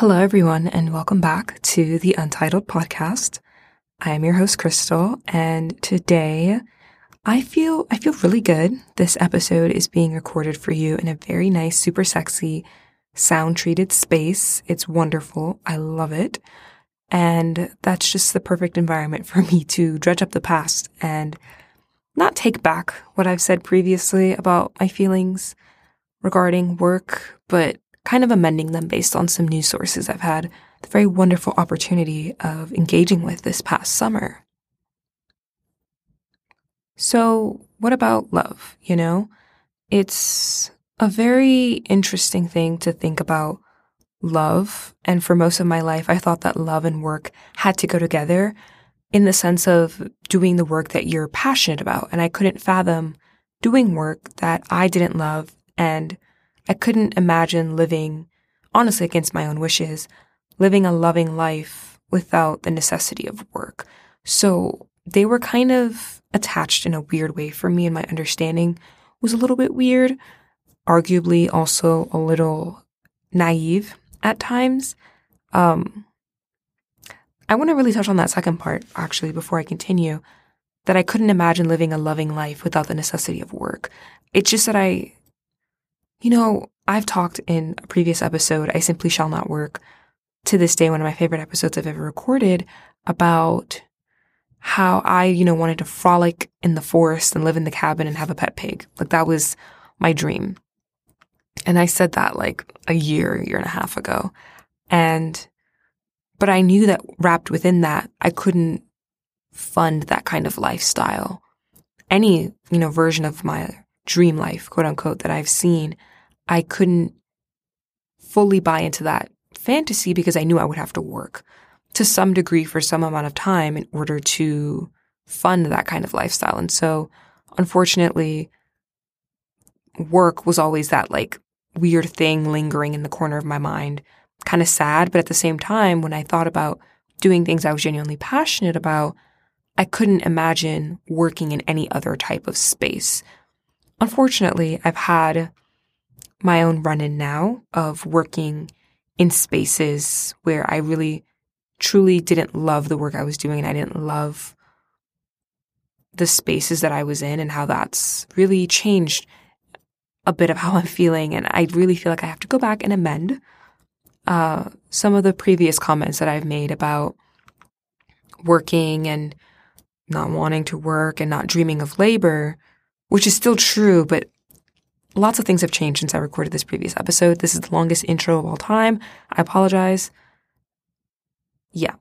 Hello, everyone, and welcome back to the Untitled Podcast. I am your host, Crystal, and today I feel I feel really good. This episode is being recorded for you in a very nice, super sexy, sound treated space. It's wonderful. I love it. And that's just the perfect environment for me to dredge up the past and not take back what I've said previously about my feelings regarding work, but kind of amending them based on some news sources I've had the very wonderful opportunity of engaging with this past summer. So, what about love? You know, it's a very interesting thing to think about love. And for most of my life, I thought that love and work had to go together in the sense of doing the work that you're passionate about. And I couldn't fathom doing work that I didn't love. And I couldn't imagine living, honestly, against my own wishes, living a loving life without the necessity of work. So they were kind of attached in a weird way for me, and my understanding was a little bit weird, arguably also a little naive at times. Um, I want to really touch on that second part, actually, before I continue. That I couldn't imagine living a loving life without the necessity of work. It's just that I, you know, I've talked in a previous episode, I Simply Shall Not Work, to this day, one of my favorite episodes I've ever recorded about how I, you know, wanted to frolic in the forest and live in the cabin and have a pet pig. Like that was my dream. And I said that like a year, year and a half ago. And, but I knew that wrapped within that, I couldn't fund that kind of lifestyle. Any, you know, version of my dream life, quote unquote, that I've seen, I couldn't fully buy into that fantasy because I knew I would have to work to some degree for some amount of time in order to fund that kind of lifestyle. And so, unfortunately, work was always that like weird thing lingering in the corner of my mind, kind of sad. But at the same time, when I thought about doing things I was genuinely passionate about, I couldn't imagine working in any other type of space. Unfortunately, I've had my own run in now of working in spaces where I really truly didn't love the work I was doing and I didn't love the spaces that I was in and how that's really changed a bit of how I'm feeling. And I really feel like I have to go back and amend uh, some of the previous comments that I've made about working and not wanting to work and not dreaming of labor, which is still true, but lots of things have changed since I recorded this previous episode. This is the longest intro of all time. I apologize. Yeah.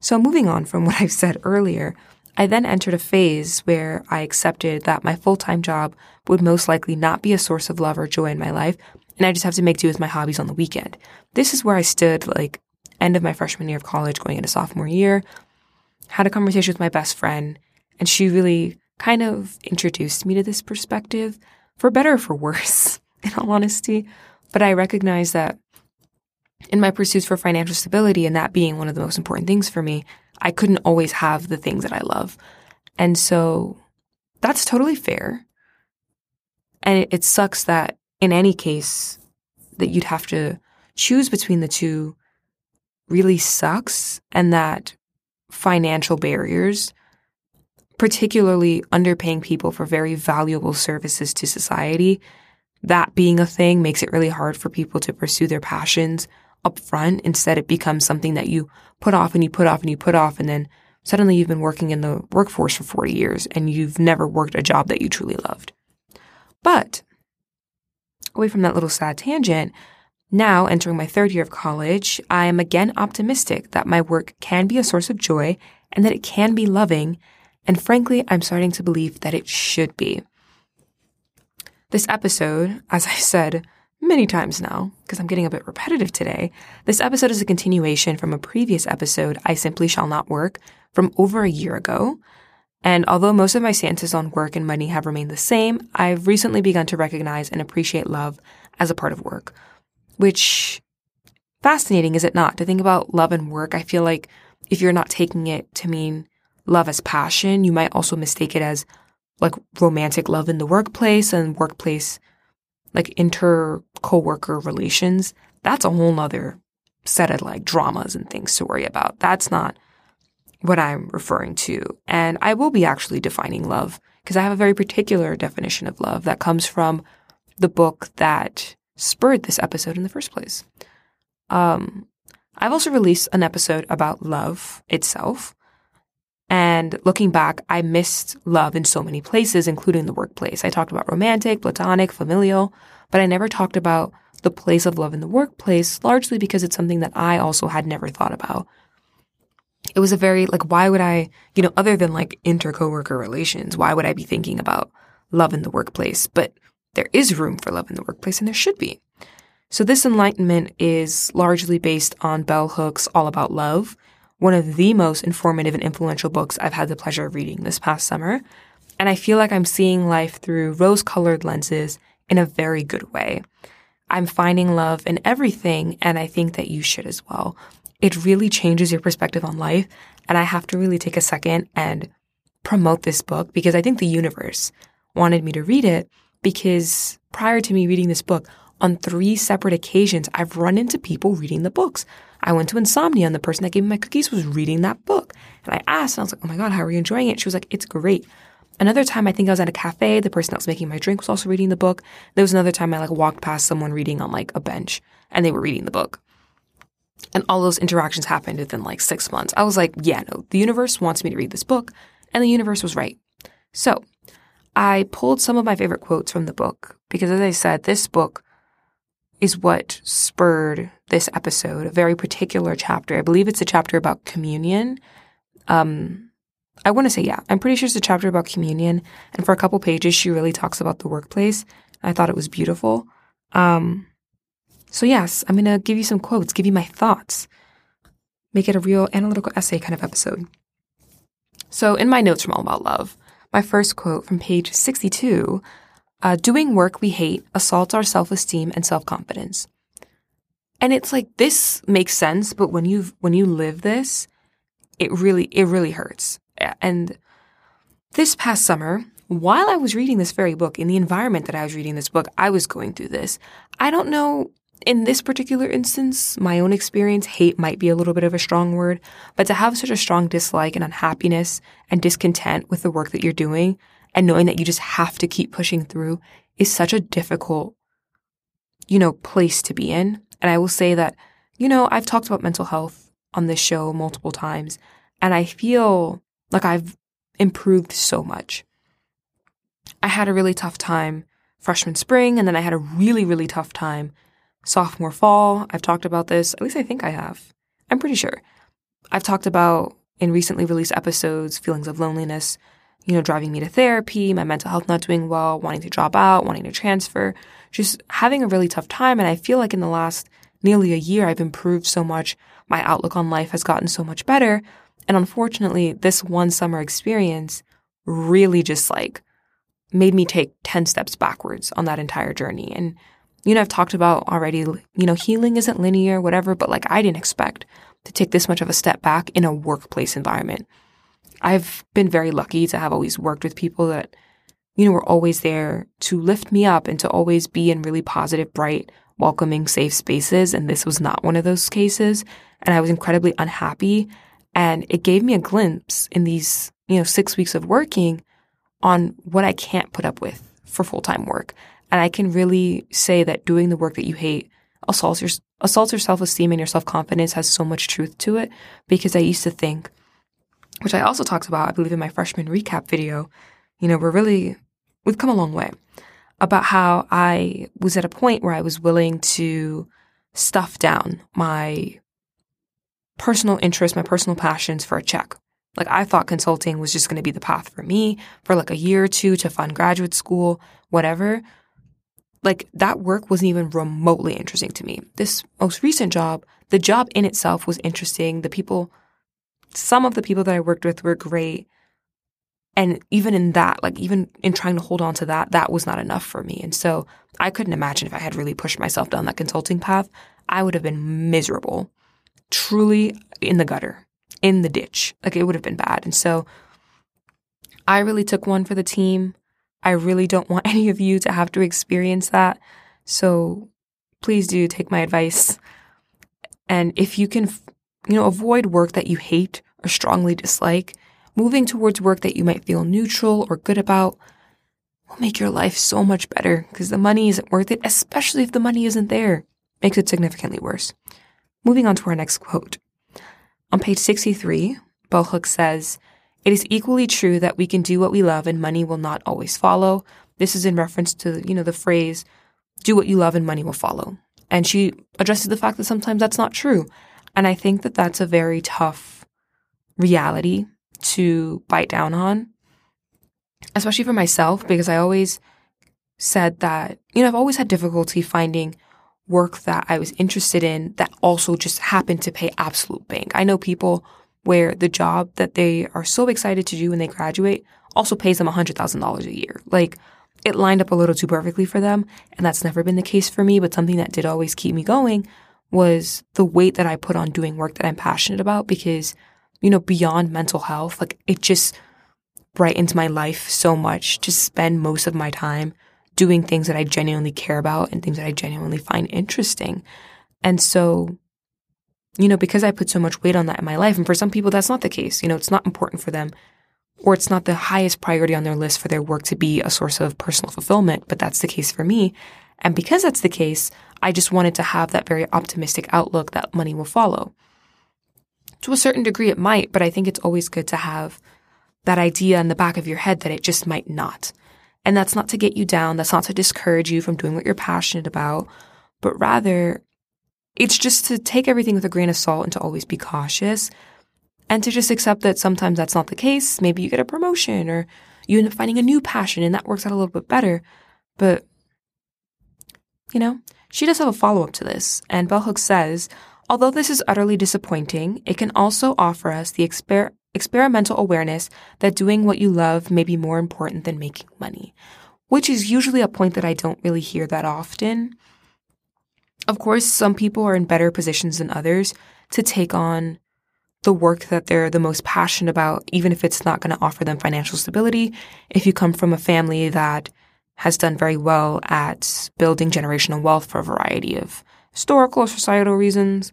So moving on from what I've said earlier, I then entered a phase where I accepted that my full time job would most likely not be a source of love or joy in my life, and I just have to make do with my hobbies on the weekend. This is where I stood, like, end of my freshman year of college, going into sophomore year. Had a conversation with my best friend, and she really kind of introduced me to this perspective, for better or for worse, in all honesty. But I recognize that in my pursuits for financial stability and that being one of the most important things for me, I couldn't always have the things that I love. And so that's totally fair. And it, it sucks that in any case that you'd have to choose between the two really sucks and that financial barriers, particularly underpaying people for very valuable services to society, that being a thing makes it really hard for people to pursue their passions up front. Instead, it becomes something that you put off and you put off and you put off. And then suddenly you've been working in the workforce for 40 years and you've never worked a job that you truly loved. But away from that little sad tangent, now entering my third year of college, I am again optimistic that my work can be a source of joy and that it can be loving. And frankly, I'm starting to believe that it should be. This episode, as I said, many times now, because I'm getting a bit repetitive today. This episode is a continuation from a previous episode, I Simply Shall Not Work, from over a year ago. And although most of my stances on work and money have remained the same, I've recently begun to recognize and appreciate love as a part of work, which fascinating, is it not? To think about love and work, I feel like if you're not taking it to mean love as passion, you might also mistake it as like romantic love in the workplace and workplace like inter coworker relations, that's a whole nother set of like dramas and things to worry about. That's not what I'm referring to. And I will be actually defining love because I have a very particular definition of love that comes from the book that spurred this episode in the first place. Um, I've also released an episode about love itself. And looking back, I missed love in so many places, including the workplace. I talked about romantic, platonic, familial, but I never talked about the place of love in the workplace, largely because it's something that I also had never thought about. It was a very, like, why would I, you know, other than like inter coworker relations, why would I be thinking about love in the workplace? But there is room for love in the workplace and there should be. So this enlightenment is largely based on Bell Hook's All About Love, one of the most informative and influential books I've had the pleasure of reading this past summer. And I feel like I'm seeing life through rose colored lenses in a very good way. I'm finding love in everything, and I think that you should as well. It really changes your perspective on life. And I have to really take a second and promote this book because I think the universe wanted me to read it because prior to me reading this book, on three separate occasions, I've run into people reading the books. I went to Insomnia and the person that gave me my cookies was reading that book. And I asked, and I was like, oh my God, how are you enjoying it? She was like, it's great. Another time, I think I was at a cafe. The person that was making my drink was also reading the book. There was another time I like walked past someone reading on like a bench and they were reading the book. And all those interactions happened within like six months. I was like, yeah, no, the universe wants me to read this book. And the universe was right. So I pulled some of my favorite quotes from the book because as I said, this book is what spurred this episode, a very particular chapter. I believe it's a chapter about communion. Um, I want to say, yeah, I'm pretty sure it's a chapter about communion. And for a couple pages, she really talks about the workplace. I thought it was beautiful. Um, so, yes, I'm going to give you some quotes, give you my thoughts, make it a real analytical essay kind of episode. So, in my notes from All About Love, my first quote from page 62 uh, doing work we hate assaults our self esteem and self confidence. And it's like this makes sense, but when you when you live this, it really it really hurts. And this past summer, while I was reading this very book, in the environment that I was reading this book, I was going through this. I don't know in this particular instance, my own experience, hate might be a little bit of a strong word, but to have such a strong dislike and unhappiness and discontent with the work that you're doing and knowing that you just have to keep pushing through is such a difficult, you know, place to be in. And I will say that, you know, I've talked about mental health on this show multiple times, and I feel like I've improved so much. I had a really tough time freshman spring, and then I had a really, really tough time sophomore fall. I've talked about this, at least I think I have. I'm pretty sure. I've talked about in recently released episodes feelings of loneliness, you know, driving me to therapy, my mental health not doing well, wanting to drop out, wanting to transfer, just having a really tough time. And I feel like in the last nearly a year, I've improved so much. My outlook on life has gotten so much better. And unfortunately, this one summer experience really just like made me take 10 steps backwards on that entire journey. And, you know, I've talked about already, you know, healing isn't linear, whatever, but like I didn't expect to take this much of a step back in a workplace environment. I've been very lucky to have always worked with people that, you know, were always there to lift me up and to always be in really positive, bright, welcoming, safe spaces. And this was not one of those cases. And I was incredibly unhappy. And it gave me a glimpse in these, you know, six weeks of working on what I can't put up with for full time work. And I can really say that doing the work that you hate assaults your, assaults your self esteem and your self confidence has so much truth to it because I used to think which I also talked about, I believe, in my freshman recap video, you know, we're really, we've come a long way about how I was at a point where I was willing to stuff down my personal interests, my personal passions for a check. Like I thought consulting was just going to be the path for me for like a year or two to fund graduate school, whatever. Like that work wasn't even remotely interesting to me. This most recent job, the job in itself was interesting. The people some of the people that I worked with were great. And even in that, like even in trying to hold on to that, that was not enough for me. And so I couldn't imagine if I had really pushed myself down that consulting path, I would have been miserable, truly in the gutter, in the ditch. Like it would have been bad. And so I really took one for the team. I really don't want any of you to have to experience that. So please do take my advice And if you can, you know, avoid work that you hate or strongly dislike, moving towards work that you might feel neutral or good about will make your life so much better because the money isn't worth it, especially if the money isn't there. Makes it significantly worse. Moving on to our next quote. On page 63, Bell says, It is equally true that we can do what we love and money will not always follow. This is in reference to, you know, the phrase, do what you love and money will follow. And she addresses the fact that sometimes that's not true. And I think that that's a very tough reality to bite down on, especially for myself, because I always said that, you know, I've always had difficulty finding work that I was interested in that also just happened to pay absolute bank. I know people where the job that they are so excited to do when they graduate also pays them $100,000 a year. Like, it lined up a little too perfectly for them. And that's never been the case for me. But something that did always keep me going was the weight that I put on doing work that I'm passionate about because, you know, beyond mental health, like it just brightens my life so much to spend most of my time doing things that I genuinely care about and things that I genuinely find interesting. And so, you know, because I put so much weight on that in my life, and for some people, that's not the case. You know, it's not important for them or it's not the highest priority on their list for their work to be a source of personal fulfillment, but that's the case for me. And because that's the case, I just wanted to have that very optimistic outlook that money will follow. To a certain degree, it might, but I think it's always good to have that idea in the back of your head that it just might not. And that's not to get you down. That's not to discourage you from doing what you're passionate about, but rather it's just to take everything with a grain of salt and to always be cautious and to just accept that sometimes that's not the case. Maybe you get a promotion or you end up finding a new passion and that works out a little bit better. But, you know, she does have a follow up to this. And Bell Hooks says, although this is utterly disappointing, it can also offer us the exper- experimental awareness that doing what you love may be more important than making money, which is usually a point that I don't really hear that often. Of course, some people are in better positions than others to take on the work that they're the most passionate about, even if it's not going to offer them financial stability. If you come from a family that has done very well at building generational wealth for a variety of historical or societal reasons,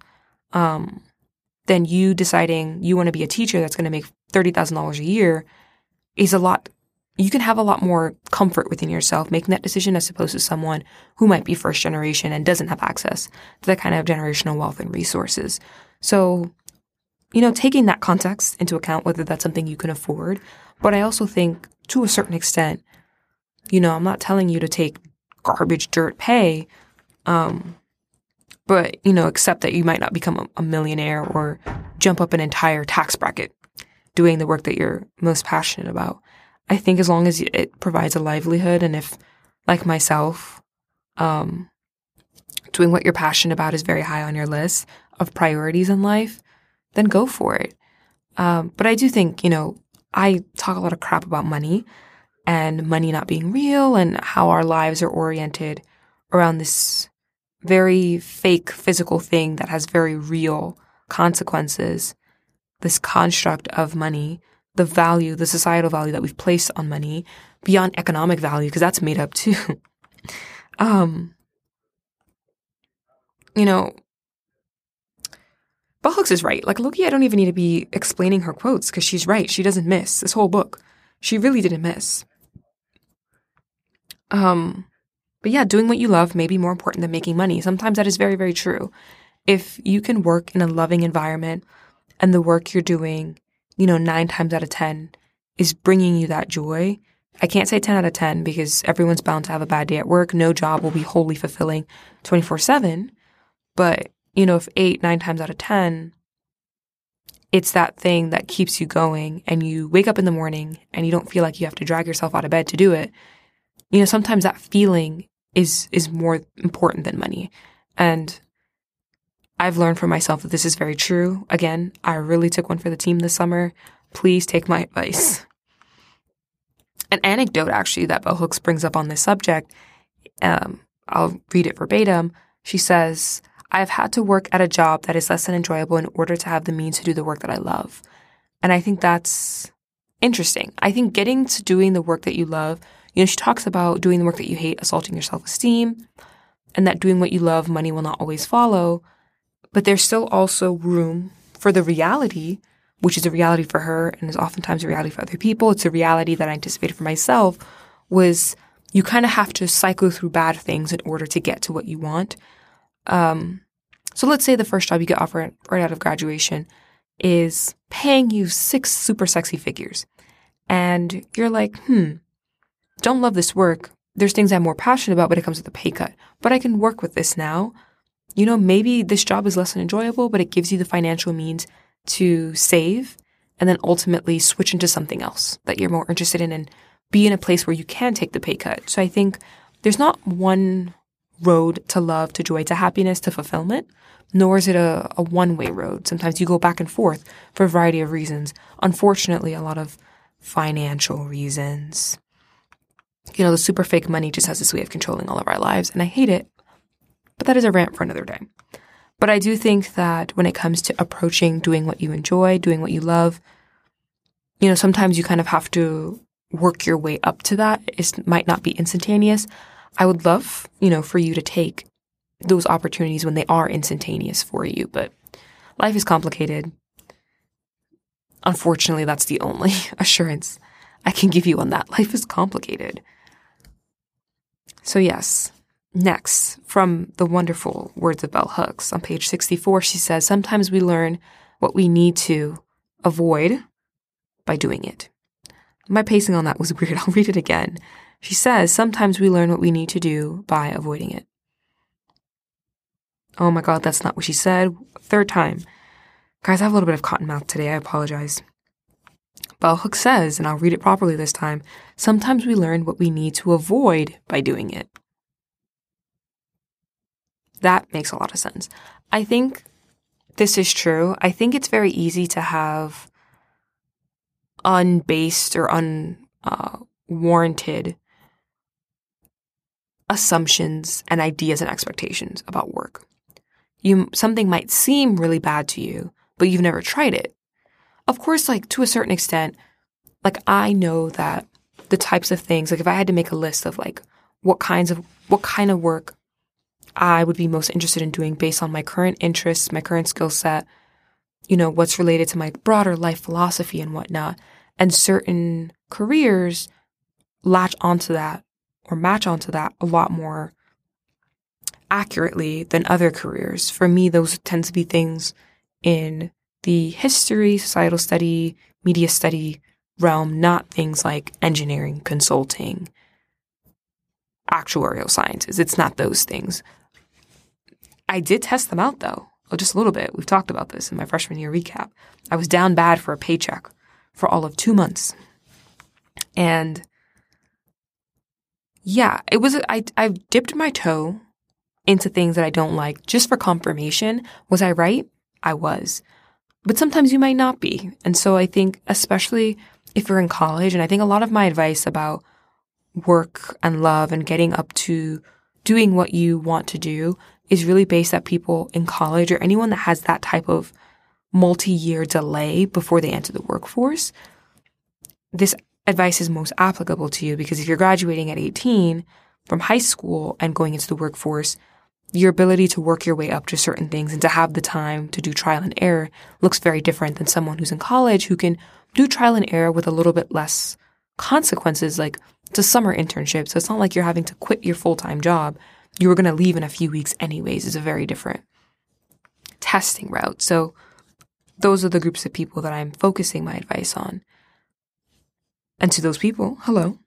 um, then you deciding you want to be a teacher that's going to make $30,000 a year is a lot. You can have a lot more comfort within yourself making that decision as opposed to someone who might be first generation and doesn't have access to that kind of generational wealth and resources. So you know, taking that context into account, whether that's something you can afford. But I also think to a certain extent, you know, I'm not telling you to take garbage dirt pay, um, but, you know, accept that you might not become a, millionaire or jump up an entire tax bracket doing the work that you're most passionate about. I think as long as it provides a livelihood and if, like myself, um, doing what you're passionate about is very high on your list of priorities in life, then go for it. Um, but I do think, you know, I talk a lot of crap about money and money not being real and how our lives are oriented around this very fake physical thing that has very real consequences. This construct of money, the value, the societal value that we've placed on money beyond economic value, because that's made up too. um, you know, Bell Hooks is right. Like lowkey, I don't even need to be explaining her quotes because she's right. She doesn't miss this whole book. She really didn't miss. Um, but yeah, doing what you love may be more important than making money. Sometimes that is very, very true. If you can work in a loving environment and the work you're doing, you know, nine times out of 10 is bringing you that joy. I can't say 10 out of 10 because everyone's bound to have a bad day at work. No job will be wholly fulfilling 24 7. But you know, if eight, nine times out of 10, it's that thing that keeps you going and you wake up in the morning and you don't feel like you have to drag yourself out of bed to do it. You know, sometimes that feeling is, is more important than money. And I've learned for myself that this is very true. Again, I really took one for the team this summer. Please take my advice. An anecdote actually that Bell Hooks brings up on this subject, um, I'll read it verbatim. She says, I've had to work at a job that is less than enjoyable in order to have the means to do the work that I love. And I think that's interesting. I think getting to doing the work that you love, you know, she talks about doing the work that you hate, assaulting your self esteem, and that doing what you love, money will not always follow. but there's still also room for the reality, which is a reality for her and is oftentimes a reality for other people. It's a reality that I anticipated for myself was you kind of have to cycle through bad things in order to get to what you want. Um, so let's say the first job you get offered right out of graduation is paying you six super sexy figures. And you're like, hmm, don't love this work. There's things I'm more passionate about, but it comes with a pay cut. But I can work with this now. You know, maybe this job is less than enjoyable, but it gives you the financial means to save and then ultimately switch into something else that you're more interested in and be in a place where you can take the pay cut. So I think there's not one road to love, to joy, to happiness, to fulfillment, nor is it a, a one way road. Sometimes you go back and forth for a variety of reasons. Unfortunately, a lot of financial reasons. You know, the super fake money just has this way of controlling all of our lives, and I hate it. But that is a rant for another day. But I do think that when it comes to approaching doing what you enjoy, doing what you love, you know, sometimes you kind of have to work your way up to that. It might not be instantaneous. I would love, you know, for you to take those opportunities when they are instantaneous for you, but life is complicated. Unfortunately, that's the only assurance I can give you on that. Life is complicated. So, yes. Next, from the wonderful words of Bell Hooks on page 64, she says, Sometimes we learn what we need to avoid by doing it. My pacing on that was weird. I'll read it again. She says, Sometimes we learn what we need to do by avoiding it. Oh my god, that's not what she said. Third time. Guys, I have a little bit of cotton mouth today. I apologize. Bell Hook says, and I'll read it properly this time sometimes we learn what we need to avoid by doing it. That makes a lot of sense. I think this is true. I think it's very easy to have unbased or unwarranted uh, assumptions and ideas and expectations about work. You something might seem really bad to you, but you've never tried it. Of course, like to a certain extent, like I know that the types of things, like if I had to make a list of like what kinds of what kind of work I would be most interested in doing based on my current interests, my current skill set, you know, what's related to my broader life philosophy and whatnot. And certain careers latch onto that or match onto that a lot more accurately than other careers. For me, those tend to be things in the history, societal study, media study realm, not things like engineering, consulting, actuarial sciences. It's not those things. I did test them out though, oh, just a little bit. We've talked about this in my freshman year recap. I was down bad for a paycheck for all of two months. And yeah, it was, I, I dipped my toe into things that I don't like just for confirmation. Was I right? I was. But sometimes you might not be. And so I think, especially if you're in college, and I think a lot of my advice about work and love and getting up to doing what you want to do is really based at people in college or anyone that has that type of multi-year delay before they enter the workforce. This advice is most applicable to you because if you're graduating at 18 from high school and going into the workforce, your ability to work your way up to certain things and to have the time to do trial and error looks very different than someone who's in college who can do trial and error with a little bit less consequences. Like it's a summer internship, so it's not like you're having to quit your full time job. You were going to leave in a few weeks anyways. It's a very different testing route. So those are the groups of people that I'm focusing my advice on. And to those people, hello.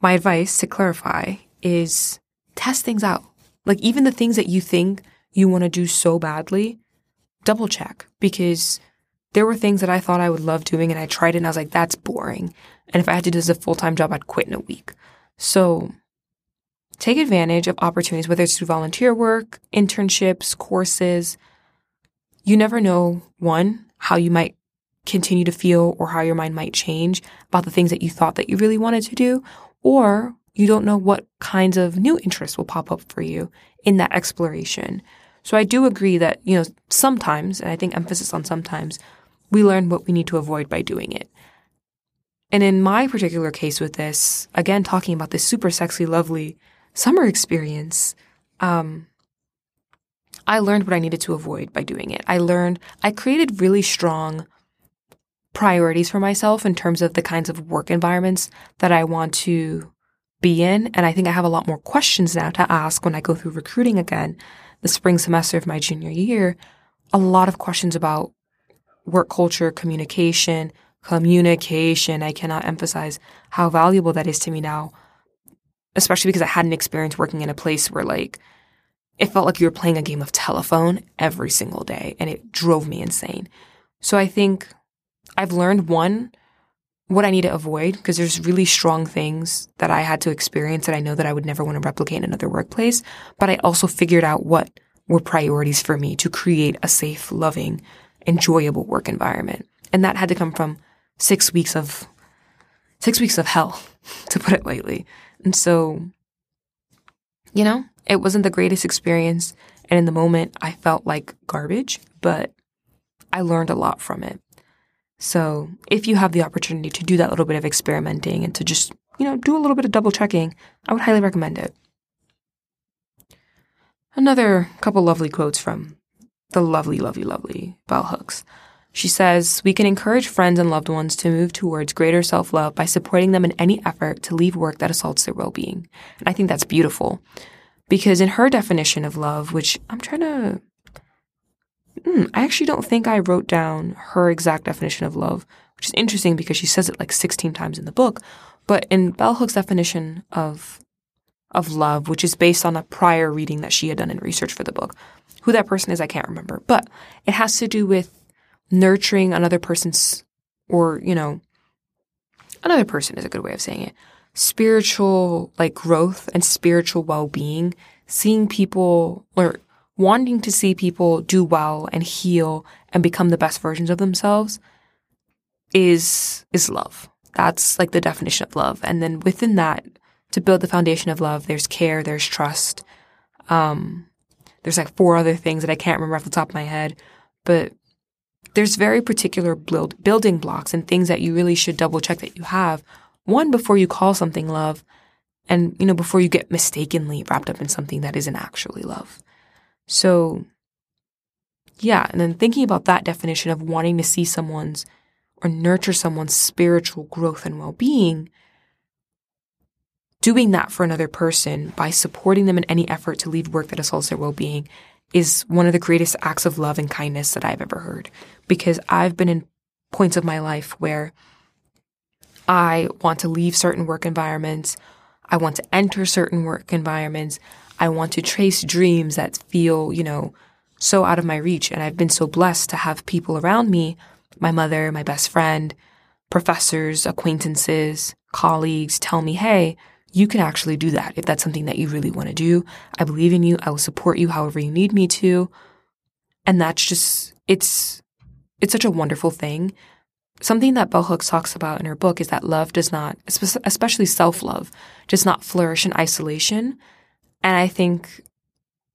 My advice to clarify is test things out. Like even the things that you think you want to do so badly, double check because there were things that I thought I would love doing and I tried it and I was like, that's boring. And if I had to do this as a full time job, I'd quit in a week. So take advantage of opportunities, whether it's through volunteer work, internships, courses. You never know, one, how you might continue to feel or how your mind might change about the things that you thought that you really wanted to do, or you don't know what kinds of new interests will pop up for you in that exploration. So I do agree that, you know, sometimes, and I think emphasis on sometimes, we learn what we need to avoid by doing it. And in my particular case with this, again, talking about this super sexy, lovely summer experience, um, I learned what I needed to avoid by doing it. I learned, I created really strong priorities for myself in terms of the kinds of work environments that I want to be in. And I think I have a lot more questions now to ask when I go through recruiting again, the spring semester of my junior year. A lot of questions about work culture, communication, communication. I cannot emphasize how valuable that is to me now, especially because I had an experience working in a place where like it felt like you were playing a game of telephone every single day and it drove me insane. So I think I've learned one, what I need to avoid because there's really strong things that I had to experience that I know that I would never want to replicate in another workplace. But I also figured out what were priorities for me to create a safe, loving, enjoyable work environment. And that had to come from six weeks of, six weeks of hell, to put it lightly. And so, you know, it wasn't the greatest experience. And in the moment, I felt like garbage, but I learned a lot from it. So if you have the opportunity to do that little bit of experimenting and to just, you know, do a little bit of double checking, I would highly recommend it. Another couple lovely quotes from the lovely, lovely, lovely Bell Hooks. She says, We can encourage friends and loved ones to move towards greater self love by supporting them in any effort to leave work that assaults their well being. And I think that's beautiful because in her definition of love, which I'm trying to mm, I actually don't think I wrote down her exact definition of love, which is interesting because she says it like 16 times in the book. But in Bell Hook's definition of of love, which is based on a prior reading that she had done in research for the book, who that person is, I can't remember. But it has to do with nurturing another person's, or you know, another person is a good way of saying it. Spiritual like growth and spiritual well being, seeing people or wanting to see people do well and heal and become the best versions of themselves is is love. That's like the definition of love. And then within that, to build the foundation of love, there's care, there's trust. Um, there's like four other things that I can't remember off the top of my head, but there's very particular build, building blocks and things that you really should double check that you have. One, before you call something love, and you know, before you get mistakenly wrapped up in something that isn't actually love. So, yeah, and then thinking about that definition of wanting to see someone's or nurture someone's spiritual growth and well being, doing that for another person by supporting them in any effort to leave work that assaults their well being is one of the greatest acts of love and kindness that I've ever heard. Because I've been in points of my life where I want to leave certain work environments, I want to enter certain work environments, I want to trace dreams that feel, you know, so out of my reach. And I've been so blessed to have people around me, my mother, my best friend, professors, acquaintances, colleagues tell me, Hey, you can actually do that. If that's something that you really want to do, I believe in you. I will support you however you need me to. And that's just, it's, it's such a wonderful thing. Something that Bell Hooks talks about in her book is that love does not, especially self love, does not flourish in isolation. And I think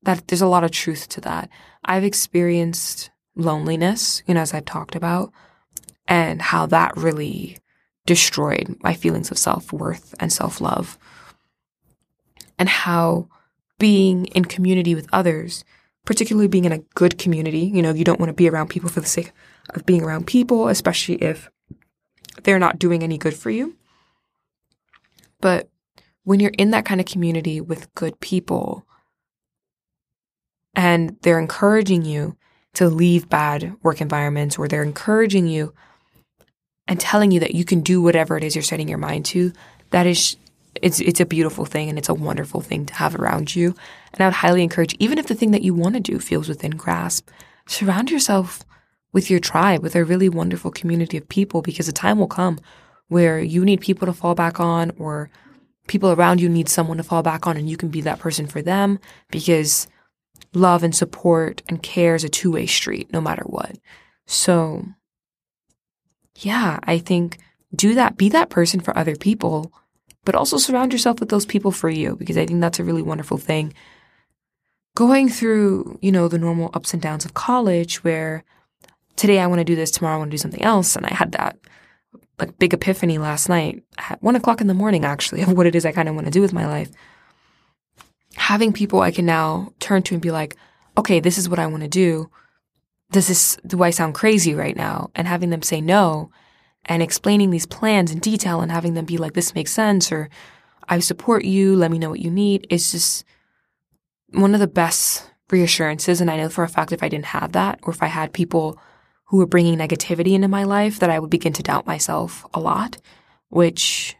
that there's a lot of truth to that. I've experienced loneliness, you know, as I've talked about, and how that really destroyed my feelings of self worth and self love. And how being in community with others, particularly being in a good community, you know, you don't want to be around people for the sake of being around people, especially if they're not doing any good for you. But when you're in that kind of community with good people and they're encouraging you to leave bad work environments or they're encouraging you and telling you that you can do whatever it is you're setting your mind to, that is it's it's a beautiful thing and it's a wonderful thing to have around you. And I would highly encourage, even if the thing that you want to do feels within grasp, surround yourself with your tribe, with a really wonderful community of people, because a time will come where you need people to fall back on or people around you need someone to fall back on and you can be that person for them because love and support and care is a two way street no matter what. So, yeah, I think do that, be that person for other people, but also surround yourself with those people for you because I think that's a really wonderful thing. Going through, you know, the normal ups and downs of college where today I want to do this, tomorrow I want to do something else. And I had that like big epiphany last night at one o'clock in the morning, actually, of what it is I kind of want to do with my life. Having people I can now turn to and be like, okay, this is what I want to do. Does this, do I sound crazy right now? And having them say no and explaining these plans in detail and having them be like, this makes sense or I support you. Let me know what you need is just one of the best reassurances. And I know for a fact if I didn't have that or if I had people who were bringing negativity into my life that I would begin to doubt myself a lot, which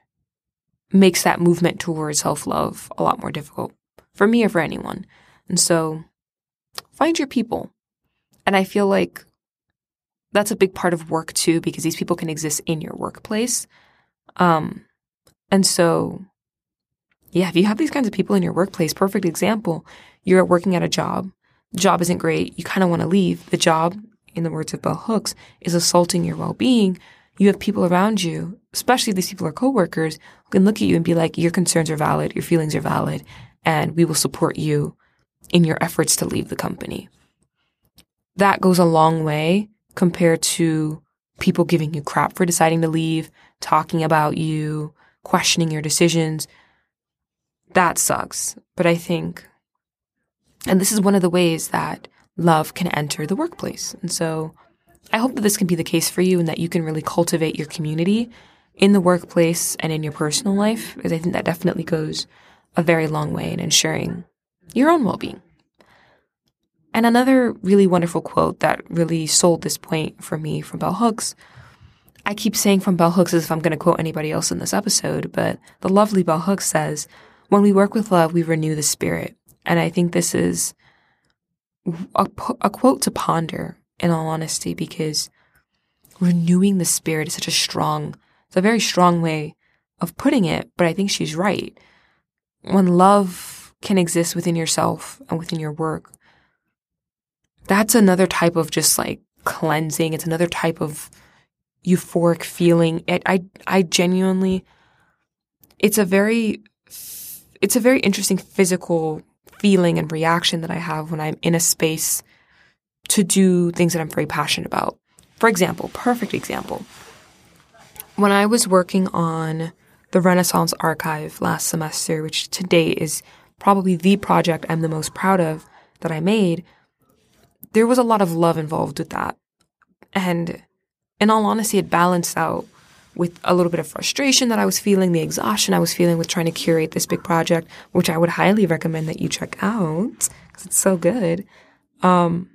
makes that movement towards self love a lot more difficult for me or for anyone. And so find your people. And I feel like that's a big part of work too, because these people can exist in your workplace. Um, and so, yeah, if you have these kinds of people in your workplace, perfect example, you're working at a job, the job isn't great, you kind of want to leave. The job, in the words of Bell Hooks, is assaulting your well being. You have people around you, especially if these people are coworkers, who can look at you and be like, your concerns are valid, your feelings are valid, and we will support you in your efforts to leave the company. That goes a long way compared to people giving you crap for deciding to leave, talking about you, questioning your decisions. That sucks. But I think, and this is one of the ways that love can enter the workplace. And so I hope that this can be the case for you and that you can really cultivate your community in the workplace and in your personal life, because I think that definitely goes a very long way in ensuring your own well being. And another really wonderful quote that really sold this point for me from Bell Hooks. I keep saying from Bell Hooks as if I'm going to quote anybody else in this episode, but the lovely Bell Hooks says, When we work with love, we renew the spirit. And I think this is a, a quote to ponder in all honesty, because renewing the spirit is such a strong, it's a very strong way of putting it, but I think she's right. When love can exist within yourself and within your work, that's another type of just like cleansing. It's another type of euphoric feeling. It, I, I genuinely, it's a very, it's a very interesting physical feeling and reaction that I have when I'm in a space to do things that I'm very passionate about. For example, perfect example. When I was working on the Renaissance Archive last semester, which to date is probably the project I'm the most proud of that I made, there was a lot of love involved with that. And in all honesty, it balanced out with a little bit of frustration that I was feeling, the exhaustion I was feeling with trying to curate this big project, which I would highly recommend that you check out because it's so good. Um,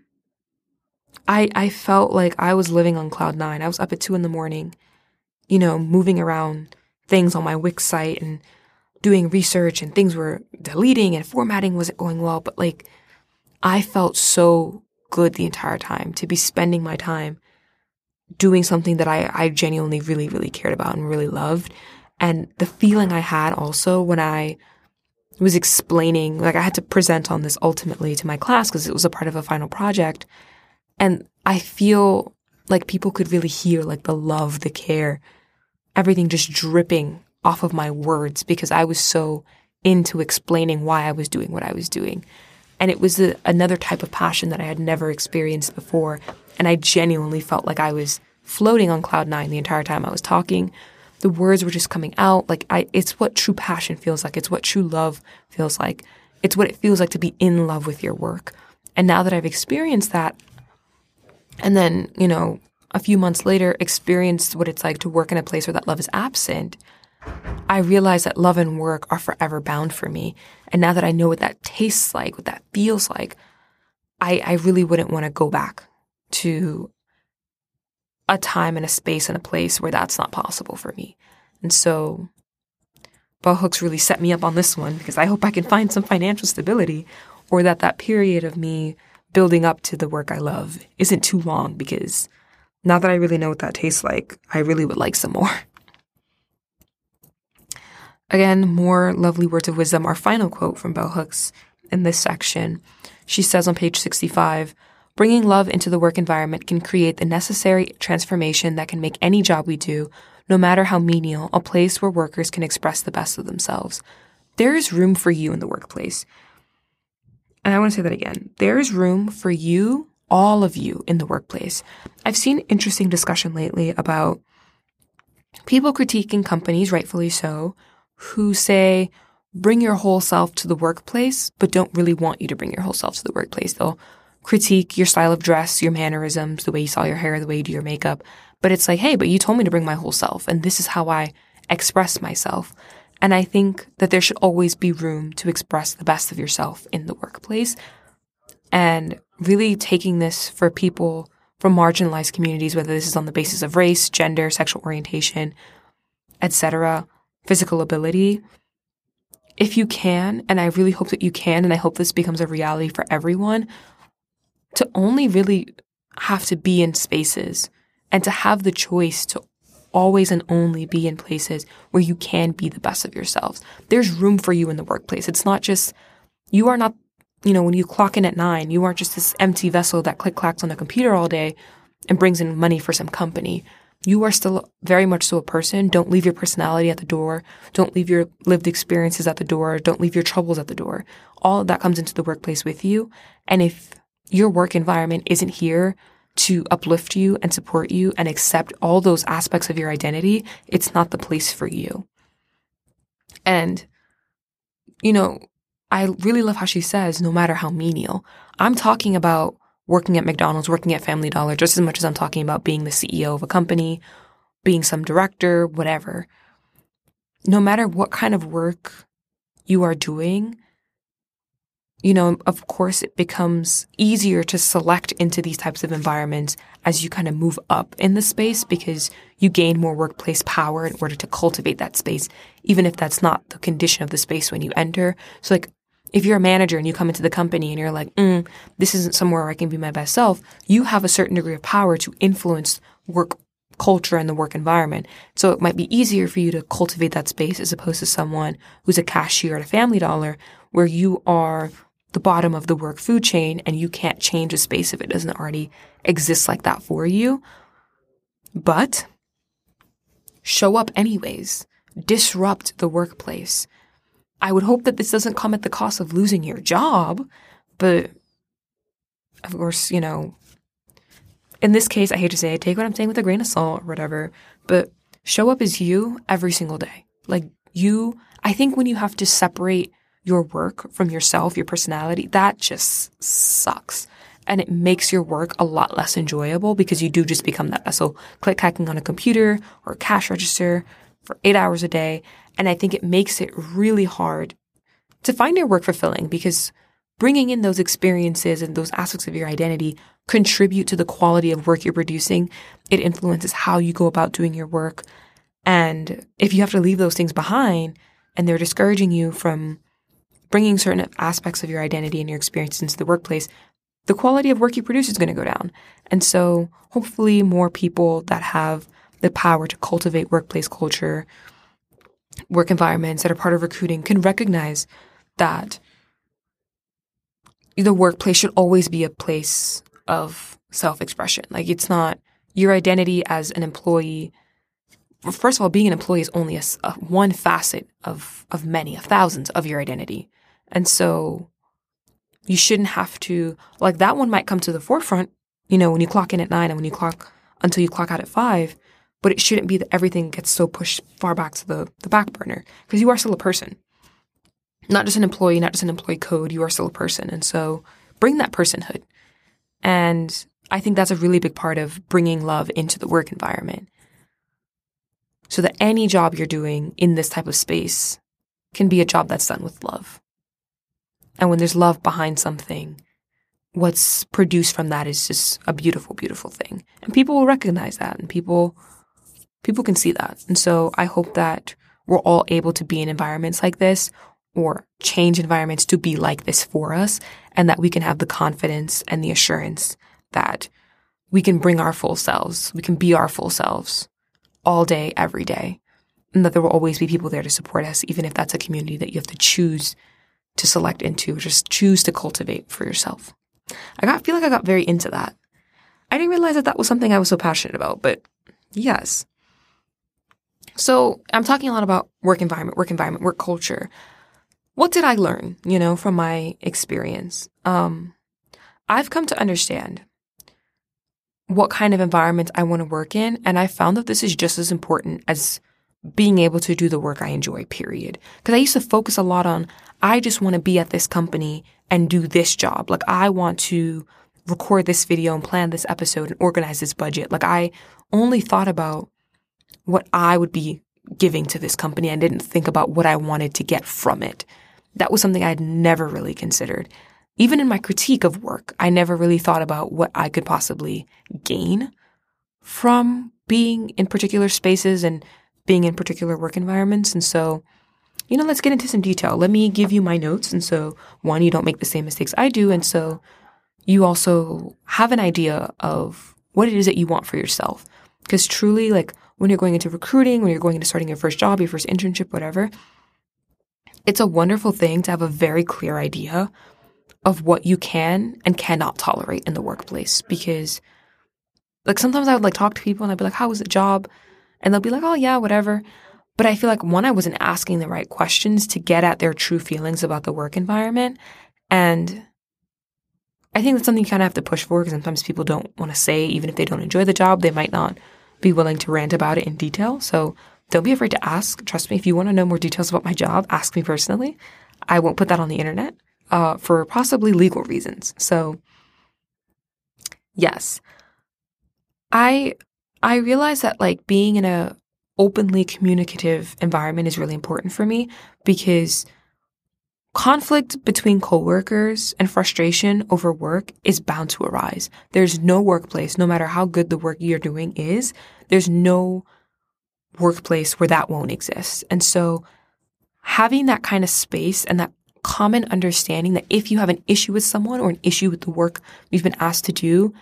I, I felt like I was living on cloud nine. I was up at two in the morning, you know, moving around things on my Wix site and doing research and things were deleting and formatting wasn't going well. But like, I felt so good the entire time to be spending my time doing something that I, I genuinely really, really cared about and really loved. And the feeling I had also when I was explaining, like I had to present on this ultimately to my class because it was a part of a final project. And I feel like people could really hear like the love, the care, everything just dripping off of my words because I was so into explaining why I was doing what I was doing. And it was a, another type of passion that I had never experienced before. And I genuinely felt like I was floating on cloud nine the entire time I was talking. The words were just coming out. Like I, it's what true passion feels like. It's what true love feels like. It's what it feels like to be in love with your work. And now that I've experienced that, and then, you know, a few months later, experienced what it's like to work in a place where that love is absent, I realized that love and work are forever bound for me. And now that I know what that tastes like, what that feels like, I, I really wouldn't want to go back to a time and a space and a place where that's not possible for me. And so Bell Hooks really set me up on this one because I hope I can find some financial stability or that that period of me building up to the work I love isn't too long because now that I really know what that tastes like, I really would like some more. Again, more lovely words of wisdom. Our final quote from Bell Hooks in this section. She says on page 65, bringing love into the work environment can create the necessary transformation that can make any job we do, no matter how menial, a place where workers can express the best of themselves. There is room for you in the workplace. And I want to say that again. There is room for you, all of you in the workplace. I've seen interesting discussion lately about people critiquing companies, rightfully so, who say, bring your whole self to the workplace, but don't really want you to bring your whole self to the workplace. They'll critique your style of dress, your mannerisms, the way you saw your hair, the way you do your makeup. But it's like, hey, but you told me to bring my whole self, and this is how I express myself. And I think that there should always be room to express the best of yourself in the workplace. And really taking this for people from marginalized communities, whether this is on the basis of race, gender, sexual orientation, etc., physical ability. If you can, and I really hope that you can, and I hope this becomes a reality for everyone, to only really have to be in spaces and to have the choice to always and only be in places where you can be the best of yourselves. There's room for you in the workplace. It's not just, you are not, you know, when you clock in at nine, you aren't just this empty vessel that click clacks on a computer all day and brings in money for some company. You are still very much so a person. Don't leave your personality at the door. Don't leave your lived experiences at the door. Don't leave your troubles at the door. All of that comes into the workplace with you. And if your work environment isn't here to uplift you and support you and accept all those aspects of your identity, it's not the place for you. And, you know, I really love how she says, no matter how menial. I'm talking about working at McDonald's, working at Family Dollar, just as much as I'm talking about being the CEO of a company, being some director, whatever. No matter what kind of work you are doing, you know, of course, it becomes easier to select into these types of environments as you kind of move up in the space because you gain more workplace power in order to cultivate that space, even if that's not the condition of the space when you enter. So, like, if you're a manager and you come into the company and you're like, mm, this isn't somewhere where I can be my best self, you have a certain degree of power to influence work culture and the work environment. So it might be easier for you to cultivate that space as opposed to someone who's a cashier at a family dollar where you are the bottom of the work food chain and you can't change a space if it doesn't already exist like that for you. But show up anyways. Disrupt the workplace. I would hope that this doesn't come at the cost of losing your job, but of course, you know, in this case, I hate to say it, take what I'm saying with a grain of salt or whatever, but show up as you every single day. Like you, I think when you have to separate your work from yourself, your personality, that just sucks. And it makes your work a lot less enjoyable because you do just become that vessel, click hacking on a computer or a cash register for eight hours a day. And I think it makes it really hard to find your work fulfilling because bringing in those experiences and those aspects of your identity contribute to the quality of work you're producing. It influences how you go about doing your work. And if you have to leave those things behind and they're discouraging you from bringing certain aspects of your identity and your experience into the workplace, the quality of work you produce is going to go down. And so hopefully more people that have the power to cultivate workplace culture, work environments that are part of recruiting can recognize that the workplace should always be a place of self-expression. Like it's not your identity as an employee first of all, being an employee is only a, a, one facet of of many, of thousands of your identity. And so you shouldn't have to, like that one might come to the forefront, you know, when you clock in at nine and when you clock until you clock out at five, but it shouldn't be that everything gets so pushed far back to the, the back burner because you are still a person. Not just an employee, not just an employee code, you are still a person. And so bring that personhood. And I think that's a really big part of bringing love into the work environment. So that any job you're doing in this type of space can be a job that's done with love. And when there's love behind something, what's produced from that is just a beautiful, beautiful thing. And people will recognize that and people, people can see that. And so I hope that we're all able to be in environments like this or change environments to be like this for us and that we can have the confidence and the assurance that we can bring our full selves. We can be our full selves all day, every day. And that there will always be people there to support us, even if that's a community that you have to choose to select into, just choose to cultivate for yourself. I got feel like I got very into that. I didn't realize that that was something I was so passionate about, but yes. So I'm talking a lot about work environment, work environment, work culture. What did I learn, you know, from my experience? Um, I've come to understand what kind of environment I want to work in, and I found that this is just as important as being able to do the work I enjoy, period. Because I used to focus a lot on, I just want to be at this company and do this job. Like, I want to record this video and plan this episode and organize this budget. Like, I only thought about what I would be giving to this company. I didn't think about what I wanted to get from it. That was something I had never really considered. Even in my critique of work, I never really thought about what I could possibly gain from being in particular spaces and being in particular work environments. And so, you know, let's get into some detail. Let me give you my notes. And so, one, you don't make the same mistakes I do. And so, you also have an idea of what it is that you want for yourself. Because truly, like when you're going into recruiting, when you're going into starting your first job, your first internship, whatever, it's a wonderful thing to have a very clear idea of what you can and cannot tolerate in the workplace. Because, like, sometimes I would like talk to people and I'd be like, how was the job? And they'll be like, oh, yeah, whatever. But I feel like one, I wasn't asking the right questions to get at their true feelings about the work environment. And I think that's something you kind of have to push for because sometimes people don't want to say, even if they don't enjoy the job, they might not be willing to rant about it in detail. So don't be afraid to ask. Trust me, if you want to know more details about my job, ask me personally. I won't put that on the internet uh, for possibly legal reasons. So, yes, I I realize that like being in a openly communicative environment is really important for me because conflict between coworkers and frustration over work is bound to arise. There's no workplace, no matter how good the work you're doing is, there's no workplace where that won't exist. And so having that kind of space and that common understanding that if you have an issue with someone or an issue with the work you've been asked to do,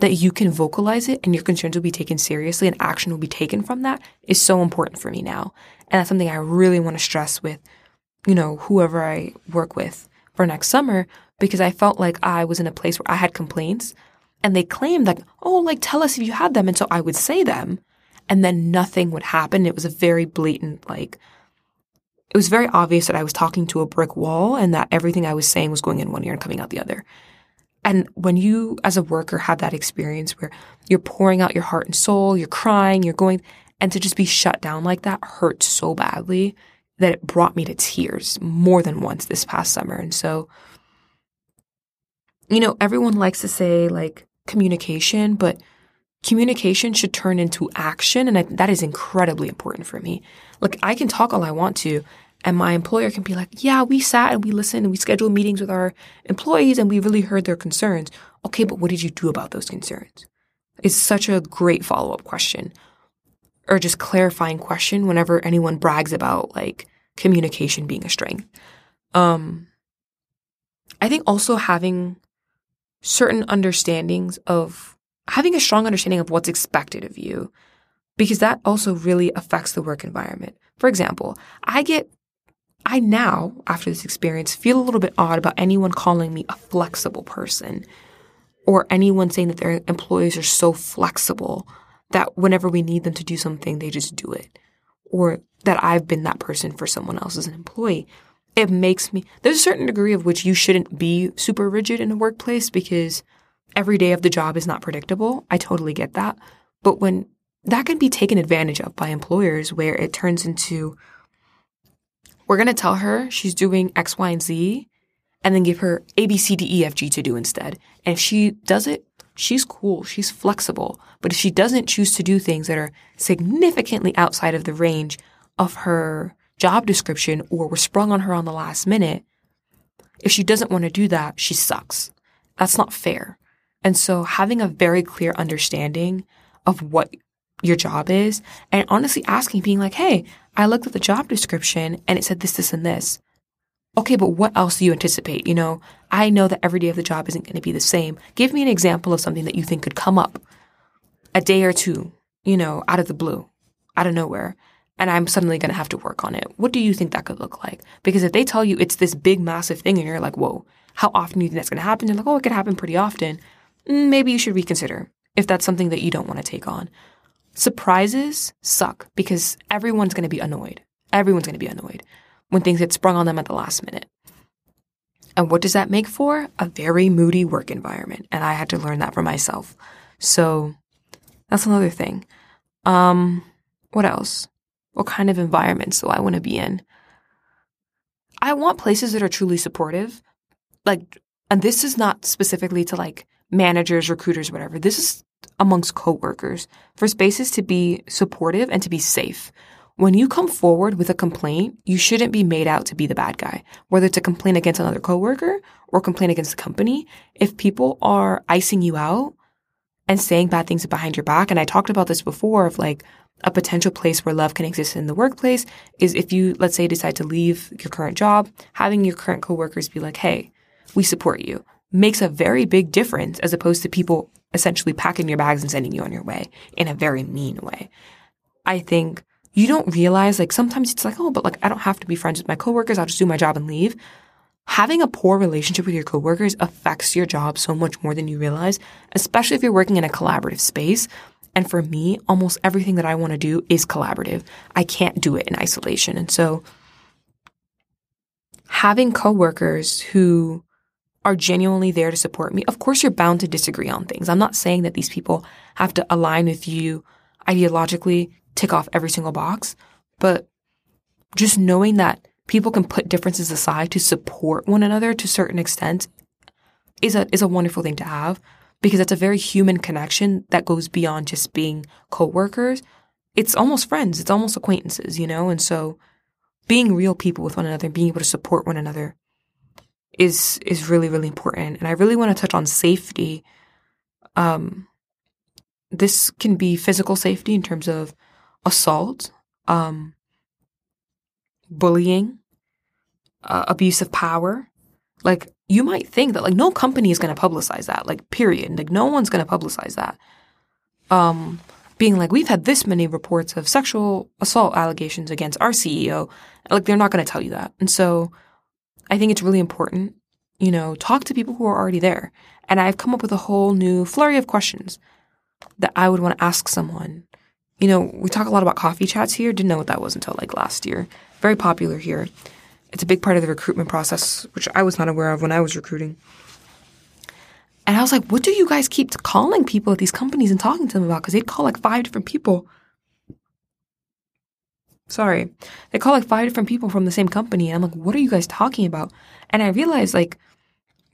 that you can vocalize it and your concerns will be taken seriously and action will be taken from that is so important for me now. And that's something I really want to stress with, you know, whoever I work with for next summer, because I felt like I was in a place where I had complaints and they claimed like, oh, like tell us if you had them. And so I would say them and then nothing would happen. It was a very blatant, like, it was very obvious that I was talking to a brick wall and that everything I was saying was going in one ear and coming out the other. And when you, as a worker, have that experience where you're pouring out your heart and soul, you're crying, you're going, and to just be shut down like that hurts so badly that it brought me to tears more than once this past summer. And so, you know, everyone likes to say like communication, but communication should turn into action. And I, that is incredibly important for me. Like, I can talk all I want to, and my employer can be like, yeah, we sat and we listened and we scheduled meetings with our employees and we really heard their concerns. Okay, but what did you do about those concerns? It's such a great follow up question or just clarifying question whenever anyone brags about like communication being a strength. Um, I think also having certain understandings of having a strong understanding of what's expected of you because that also really affects the work environment. For example, I get I now, after this experience, feel a little bit odd about anyone calling me a flexible person or anyone saying that their employees are so flexible that whenever we need them to do something, they just do it. Or that I've been that person for someone else as an employee. It makes me, there's a certain degree of which you shouldn't be super rigid in a workplace because every day of the job is not predictable. I totally get that. But when that can be taken advantage of by employers where it turns into, we're going to tell her she's doing X, Y, and Z and then give her A, B, C, D, E, F, G to do instead. And if she does it, she's cool. She's flexible. But if she doesn't choose to do things that are significantly outside of the range of her job description or were sprung on her on the last minute, if she doesn't want to do that, she sucks. That's not fair. And so having a very clear understanding of what your job is and honestly asking, being like, Hey, I looked at the job description and it said this, this, and this. Okay, but what else do you anticipate? You know, I know that every day of the job isn't going to be the same. Give me an example of something that you think could come up a day or two, you know, out of the blue, out of nowhere, and I'm suddenly going to have to work on it. What do you think that could look like? Because if they tell you it's this big, massive thing and you're like, whoa, how often do you think that's going to happen? You're like, oh, it could happen pretty often. Mm, maybe you should reconsider if that's something that you don't want to take on. Surprises suck because everyone's going to be annoyed. Everyone's going to be annoyed when things get sprung on them at the last minute. And what does that make for? A very moody work environment. And I had to learn that for myself. So that's another thing. Um, what else? What kind of environments do I want to be in? I want places that are truly supportive. Like, and this is not specifically to like managers, recruiters, whatever. This is amongst coworkers for spaces to be supportive and to be safe. When you come forward with a complaint, you shouldn't be made out to be the bad guy, whether it's a complaint against another coworker or complaint against the company. If people are icing you out and saying bad things behind your back, and I talked about this before of like a potential place where love can exist in the workplace is if you, let's say, decide to leave your current job, having your current coworkers be like, hey, we support you makes a very big difference as opposed to people essentially packing your bags and sending you on your way in a very mean way. I think you don't realize like sometimes it's like, oh, but like I don't have to be friends with my coworkers. I'll just do my job and leave. Having a poor relationship with your coworkers affects your job so much more than you realize, especially if you're working in a collaborative space. And for me, almost everything that I want to do is collaborative. I can't do it in isolation. And so having coworkers who are genuinely there to support me, of course you're bound to disagree on things. I'm not saying that these people have to align with you ideologically, tick off every single box, but just knowing that people can put differences aside to support one another to a certain extent is a is a wonderful thing to have because it's a very human connection that goes beyond just being coworkers. It's almost friends, it's almost acquaintances, you know? And so being real people with one another, being able to support one another is is really really important. And i really want to touch on safety. Um this can be physical safety in terms of assault um bullying uh, abuse of power. Like you might think that like no company is going to publicize that like period. Like no one's going to publicize that. Um being like we've had this many reports of sexual assault allegations against our ceo like they're not going to tell you that. And so I think it's really important, you know, talk to people who are already there. And I've come up with a whole new flurry of questions that I would want to ask someone. You know, we talk a lot about coffee chats here. Didn't know what that was until like last year. Very popular here. It's a big part of the recruitment process, which I was not aware of when I was recruiting. And I was like, what do you guys keep calling people at these companies and talking to them about? Because they'd call like five different people Sorry. They call like five different people from the same company. And I'm like, what are you guys talking about? And I realized like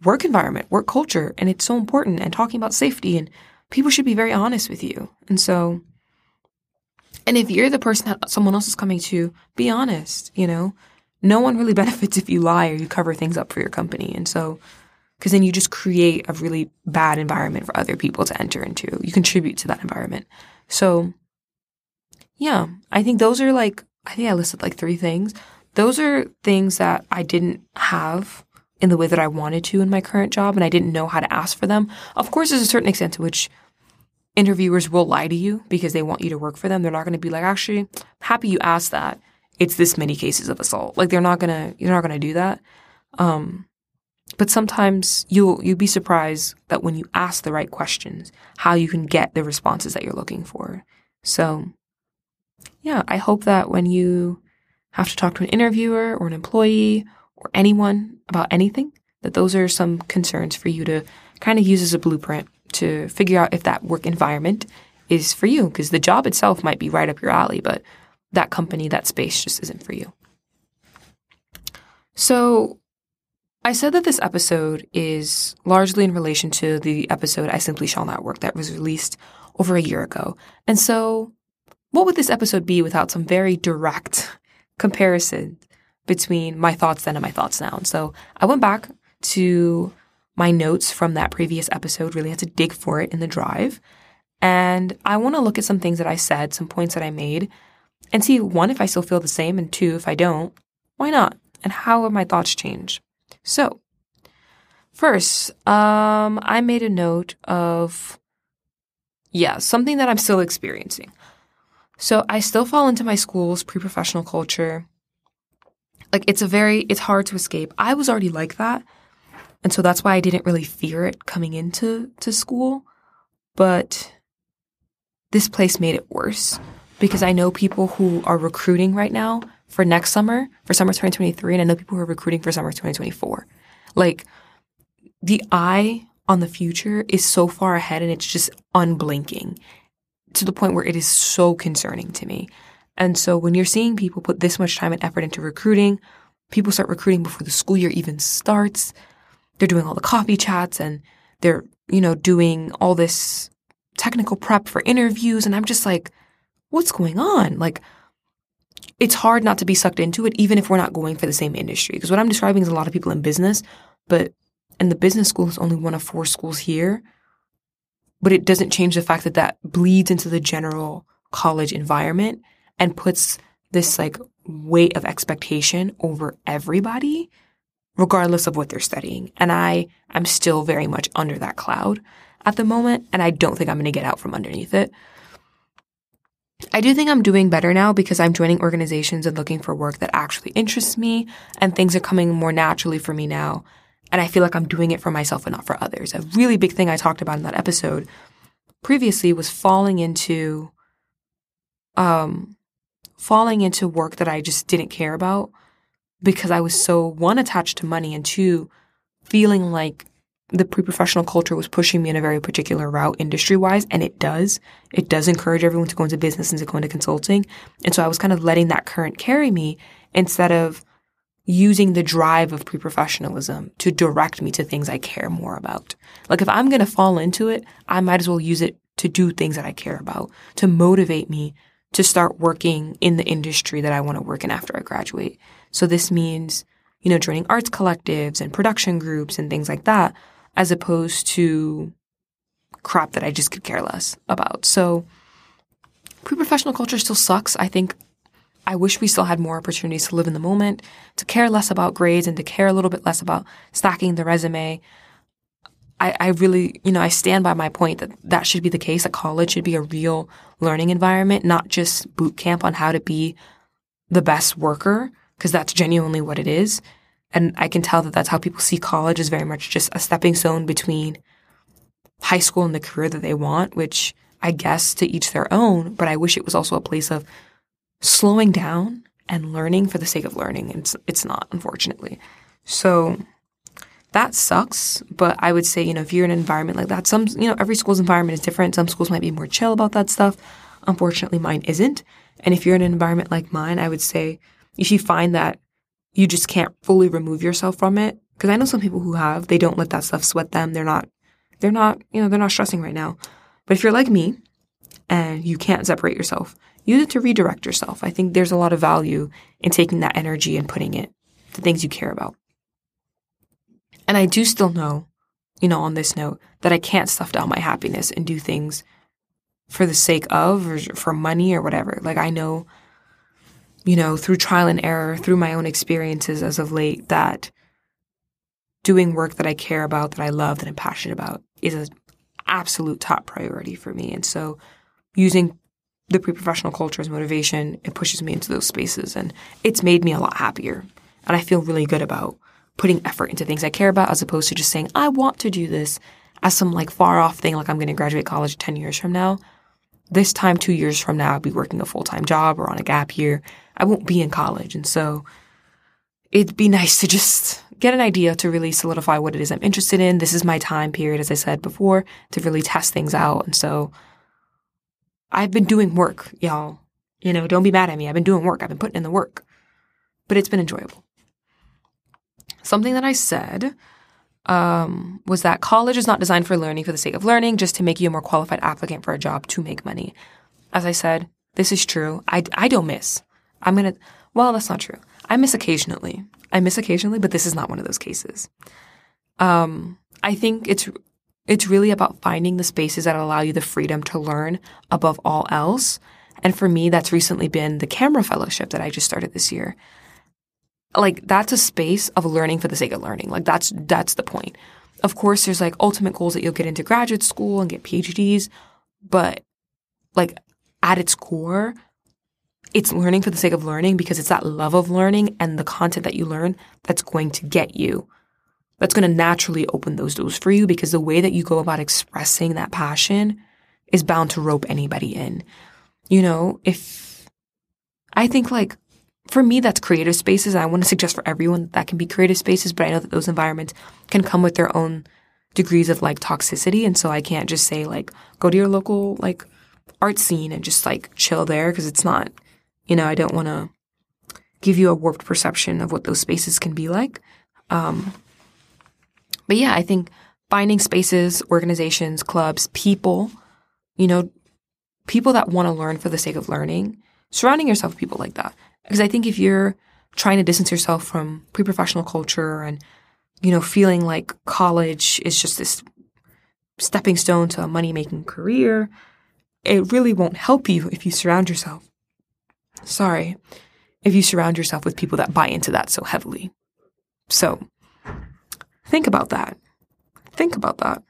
work environment, work culture, and it's so important and talking about safety and people should be very honest with you. And so, and if you're the person that someone else is coming to, be honest, you know? No one really benefits if you lie or you cover things up for your company. And so, because then you just create a really bad environment for other people to enter into. You contribute to that environment. So, yeah, I think those are like, I think I listed like three things. Those are things that I didn't have in the way that I wanted to in my current job, and I didn't know how to ask for them. Of course, there's a certain extent to which interviewers will lie to you because they want you to work for them. They're not going to be like, actually, happy you asked that. It's this many cases of assault. Like they're not gonna, you're not gonna do that. Um, but sometimes you'll you'll be surprised that when you ask the right questions, how you can get the responses that you're looking for. So yeah, I hope that when you have to talk to an interviewer or an employee or anyone about anything, that those are some concerns for you to kind of use as a blueprint to figure out if that work environment is for you. Because the job itself might be right up your alley, but that company, that space just isn't for you. So I said that this episode is largely in relation to the episode I Simply Shall Not Work that was released over a year ago. And so what would this episode be without some very direct comparison between my thoughts then and my thoughts now? And so I went back to my notes from that previous episode, really had to dig for it in the drive. And I want to look at some things that I said, some points that I made, and see one, if I still feel the same, and two, if I don't, why not? And how have my thoughts changed? So, first, um, I made a note of, yeah, something that I'm still experiencing. So I still fall into my school's pre-professional culture. Like it's a very it's hard to escape. I was already like that. And so that's why I didn't really fear it coming into to school. But this place made it worse because I know people who are recruiting right now for next summer, for summer 2023, and I know people who are recruiting for summer 2024. Like the eye on the future is so far ahead and it's just unblinking to the point where it is so concerning to me. And so when you're seeing people put this much time and effort into recruiting, people start recruiting before the school year even starts. They're doing all the coffee chats and they're, you know, doing all this technical prep for interviews. And I'm just like, what's going on? Like, it's hard not to be sucked into it, even if we're not going for the same industry. Because what I'm describing is a lot of people in business, but and the business school is only one of four schools here. But it doesn't change the fact that that bleeds into the general college environment and puts this like weight of expectation over everybody, regardless of what they're studying. And I i'm still very much under that cloud at the moment, and I don't think I'm going to get out from underneath it. I do think I'm doing better now because I'm joining organizations and looking for work that actually interests me, and things are coming more naturally for me now. And I feel like I'm doing it for myself and not for others. A really big thing I talked about in that episode previously was falling into, um, falling into work that I just didn't care about because I was so one attached to money and two feeling like the pre-professional culture was pushing me in a very particular route industry wise and it does it does encourage everyone to go into business and to go into consulting and so i was kind of letting that current carry me instead of using the drive of pre-professionalism to direct me to things i care more about like if i'm going to fall into it i might as well use it to do things that i care about to motivate me to start working in the industry that i want to work in after i graduate so this means you know joining arts collectives and production groups and things like that as opposed to crap that I just could care less about. So pre-professional culture still sucks. I think I wish we still had more opportunities to live in the moment, to care less about grades and to care a little bit less about stacking the resume. I, I really, you know, I stand by my point that that should be the case, that college should be a real learning environment, not just boot camp on how to be the best worker, because that's genuinely what it is. And I can tell that that's how people see college is very much just a stepping stone between high school and the career that they want, which I guess to each their own, but I wish it was also a place of slowing down and learning for the sake of learning. It's, it's not, unfortunately. So that sucks, but I would say, you know, if you're in an environment like that, some, you know, every school's environment is different. Some schools might be more chill about that stuff. Unfortunately, mine isn't. And if you're in an environment like mine, I would say if you find that you just can't fully remove yourself from it. Cause I know some people who have, they don't let that stuff sweat them. They're not, they're not, you know, they're not stressing right now. But if you're like me and you can't separate yourself, use it to redirect yourself. I think there's a lot of value in taking that energy and putting it to things you care about. And I do still know, you know, on this note, that I can't stuff down my happiness and do things for the sake of or for money or whatever. Like I know you know, through trial and error, through my own experiences as of late, that doing work that I care about, that I love, that I'm passionate about is an absolute top priority for me. And so using the pre-professional culture as motivation, it pushes me into those spaces and it's made me a lot happier. And I feel really good about putting effort into things I care about as opposed to just saying, I want to do this as some like far off thing, like I'm going to graduate college 10 years from now. This time, two years from now, I'll be working a full time job or on a gap year I won't be in college. And so it'd be nice to just get an idea to really solidify what it is I'm interested in. This is my time period, as I said before, to really test things out. And so I've been doing work, y'all. You know, don't be mad at me. I've been doing work. I've been putting in the work, but it's been enjoyable. Something that I said um, was that college is not designed for learning for the sake of learning, just to make you a more qualified applicant for a job to make money. As I said, this is true. I, I don't miss. I'm going to, well, that's not true. I miss occasionally. I miss occasionally, but this is not one of those cases. Um, I think it's, it's really about finding the spaces that allow you the freedom to learn above all else. And for me, that's recently been the camera fellowship that I just started this year. Like that's a space of learning for the sake of learning. Like that's, that's the point. Of course, there's like ultimate goals that you'll get into graduate school and get PhDs, but like at its core, it's learning for the sake of learning because it's that love of learning and the content that you learn that's going to get you. That's going to naturally open those doors for you because the way that you go about expressing that passion is bound to rope anybody in. You know, if I think like for me, that's creative spaces. I want to suggest for everyone that, that can be creative spaces, but I know that those environments can come with their own degrees of like toxicity. And so I can't just say like, go to your local like art scene and just like chill there because it's not You know, I don't want to give you a warped perception of what those spaces can be like. Um, but yeah, I think finding spaces, organizations, clubs, people, you know, people that want to learn for the sake of learning, surrounding yourself with people like that. Because I think if you're trying to distance yourself from pre-professional culture and, you know, feeling like college is just this stepping stone to a money making career, it really won't help you if you surround yourself. Sorry, if you surround yourself with people that buy into that so heavily. So, think about that. Think about that.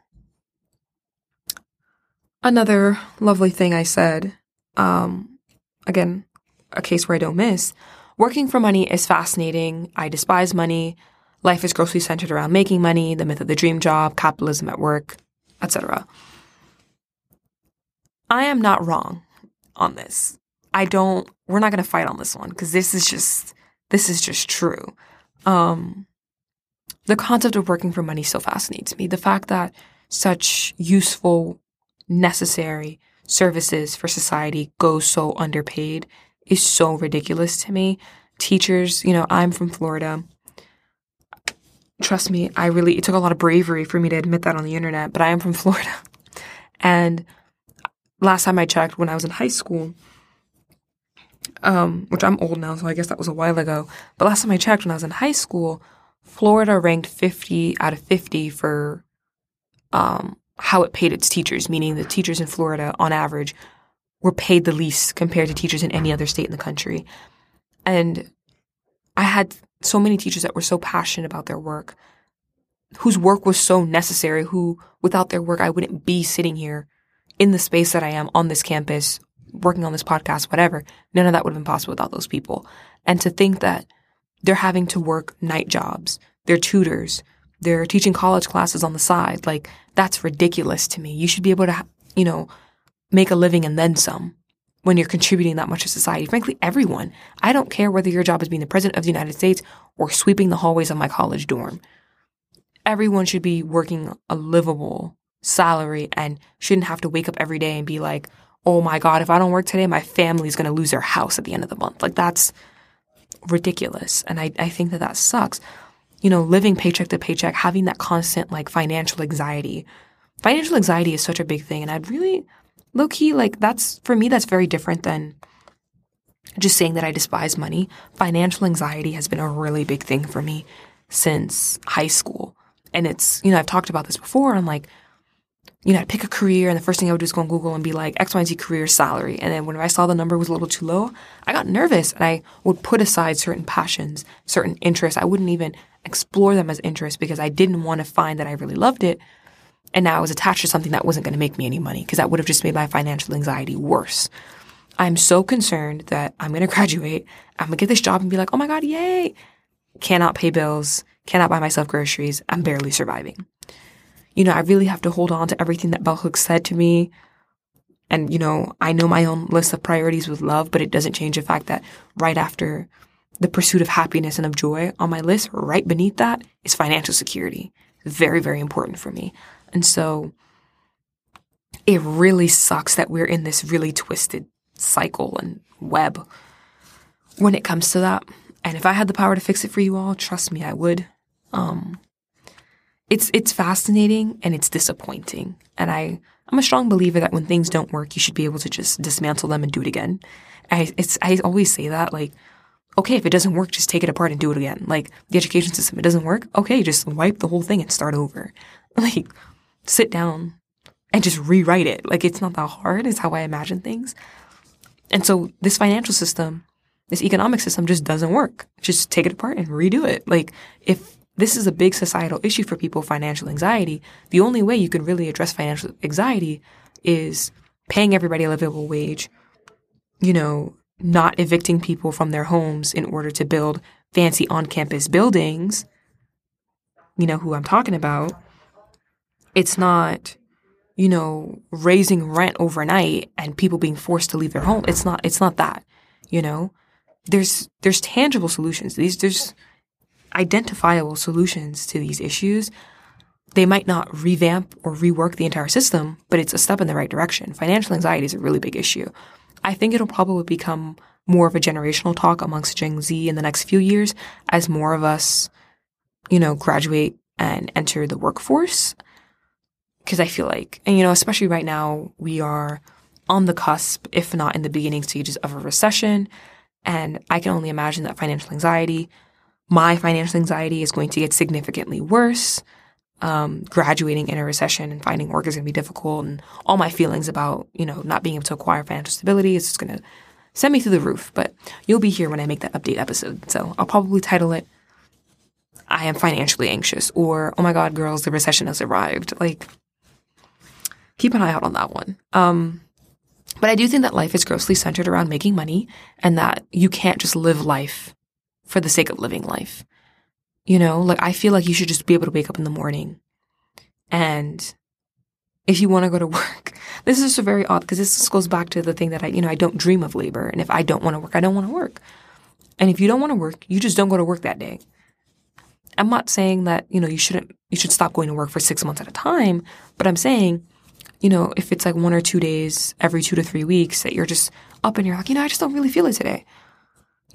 Another lovely thing I said, um, again, a case where I don't miss. Working for money is fascinating. I despise money. Life is grossly centered around making money, the myth of the dream job, capitalism at work, etc. I am not wrong on this. I don't we're not going to fight on this one because this is just this is just true. Um the concept of working for money so fascinates me. The fact that such useful, necessary services for society go so underpaid is so ridiculous to me. Teachers, you know, I'm from Florida trust me, I really, it took a lot of bravery for me to admit that on the internet, but I am from Florida. And last time I checked, when I was in high school, um, which I'm old now, so I guess that was a while ago, but last time I checked, when I was in high school, Florida ranked 50 out of 50 for um, how it paid its teachers, meaning the teachers in Florida, on average, were paid the least compared to teachers in any other state in the country. And I had so many teachers that were so passionate about their work, whose work was so necessary, who without their work, I wouldn't be sitting here in the space that I am on this campus, working on this podcast, whatever. None of that would have been possible without those people. And to think that they're having to work night jobs, they're tutors, they're teaching college classes on the side, like that's ridiculous to me. You should be able to, you know, make a living and then some when you're contributing that much to society. Frankly, everyone. I don't care whether your job is being the president of the United States or sweeping the hallways of my college dorm. Everyone should be working a livable salary and shouldn't have to wake up every day and be like, oh my God, if I don't work today, my family's going to lose their house at the end of the month. Like that's ridiculous. And I, I think that that sucks. You know, living paycheck to paycheck, having that constant like financial anxiety. Financial anxiety is such a big thing. And I'd really low key, like that's for me, that's very different than just saying that I despise money. Financial anxiety has been a really big thing for me since high school. And it's, you know, I've talked about this before. I'm like, you know, I'd pick a career and the first thing I would do is go on Google and be like X, Y, Z career salary. And then whenever I saw the number was a little too low, I got nervous and I would put aside certain passions, certain interests. I wouldn't even explore them as interests because I didn't want to find that I really loved it and now I was attached to something that wasn't going to make me any money because that would have just made my financial anxiety worse. I'm so concerned that I'm going to graduate. I'm going to get this job and be like, oh my God, yay. Cannot pay bills, cannot buy myself groceries. I'm barely surviving. You know, I really have to hold on to everything that Bell Hooks said to me. And, you know, I know my own list of priorities with love, but it doesn't change the fact that right after the pursuit of happiness and of joy on my list, right beneath that is financial security. Very, very important for me. And so it really sucks that we're in this really twisted cycle and web when it comes to that. And if I had the power to fix it for you all, trust me, I would. Um, it's it's fascinating and it's disappointing. And I I'm a strong believer that when things don't work, you should be able to just dismantle them and do it again. I it's I always say that like okay, if it doesn't work, just take it apart and do it again. Like the education system, it doesn't work. Okay, just wipe the whole thing and start over. Like sit down and just rewrite it. Like it's not that hard, is how I imagine things. And so this financial system, this economic system just doesn't work. Just take it apart and redo it. Like if this is a big societal issue for people, financial anxiety, the only way you can really address financial anxiety is paying everybody a livable wage, you know, not evicting people from their homes in order to build fancy on campus buildings. You know who I'm talking about it's not, you know, raising rent overnight and people being forced to leave their home. It's not, it's not that, you know, there's, there's tangible solutions. These, there's identifiable solutions to these issues. They might not revamp or rework the entire system, but it's a step in the right direction. Financial anxiety is a really big issue. I think it'll probably become more of a generational talk amongst Gen Z in the next few years as more of us, you know, graduate and enter the workforce. Cause I feel like, and you know, especially right now, we are on the cusp, if not in the beginning stages of a recession. And I can only imagine that financial anxiety, my financial anxiety is going to get significantly worse. Um, graduating in a recession and finding work is going to be difficult and all my feelings about, you know, not being able to acquire financial stability is just going to send me through the roof. But you'll be here when I make that update episode. So I'll probably title it, I am financially anxious or, oh my God, girls, the recession has arrived. Like, keep an eye out on that one. Um, but I do think that life is grossly centered around making money and that you can't just live life for the sake of living life. You know, like I feel like you should just be able to wake up in the morning and if you want to go to work, this is just very odd because this goes back to the thing that I, you know, I don't dream of labor. And if I don't want to work, I don't want to work. And if you don't want to work, you just don't go to work that day. I'm not saying that, you know, you shouldn't, you should stop going to work for six months at a time, but I'm saying you know, if it's like one or two days every two to three weeks that you're just up and you're like, you know, I just don't really feel it today.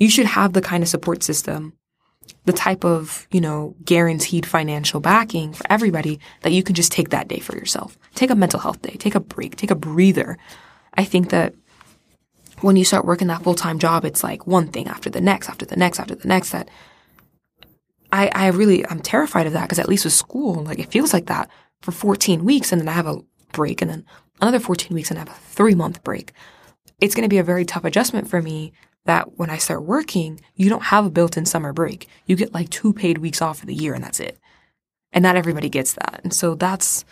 You should have the kind of support system, the type of, you know, guaranteed financial backing for everybody that you can just take that day for yourself. Take a mental health day, take a break, take a breather. I think that when you start working that full time job, it's like one thing after the next, after the next, after the next that I, I really, I'm terrified of that because at least with school, like it feels like that for 14 weeks and then I have a break and then another 14 weeks and I have a three month break. It's going to be a very tough adjustment for me that when I start working, you don't have a built in summer break. You get like two paid weeks off of the year and that's it. And not everybody gets that. And so that's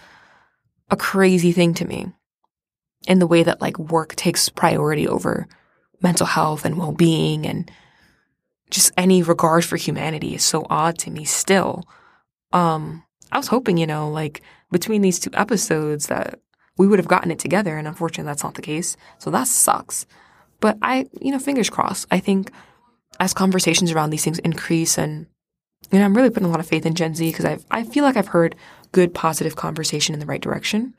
a crazy thing to me in the way that like work takes priority over mental health and well being and just any regard for humanity is so odd to me still. Um, I was hoping, you know, like between these two episodes that we would have gotten it together. And unfortunately, that's not the case. So that sucks. But I, you know, fingers crossed. I think as conversations around these things increase and, you know, I'm really putting a lot of faith in Gen Z because I I feel like I've heard good, positive conversation in the right direction.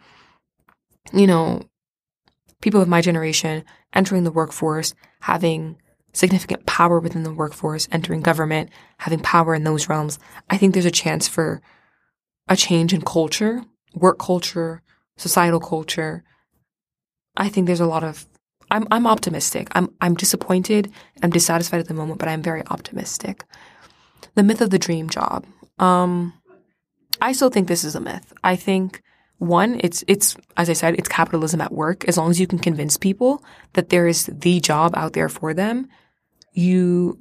You know, people of my generation entering the workforce, having significant power within the workforce, entering government, having power in those realms. I think there's a chance for a change in culture, work culture, societal culture. I think there's a lot of I'm I'm optimistic. I'm I'm disappointed, I'm dissatisfied at the moment, but I'm very optimistic. The myth of the dream job. Um I still think this is a myth. I think one, it's it's as I said, it's capitalism at work. As long as you can convince people that there is the job out there for them, you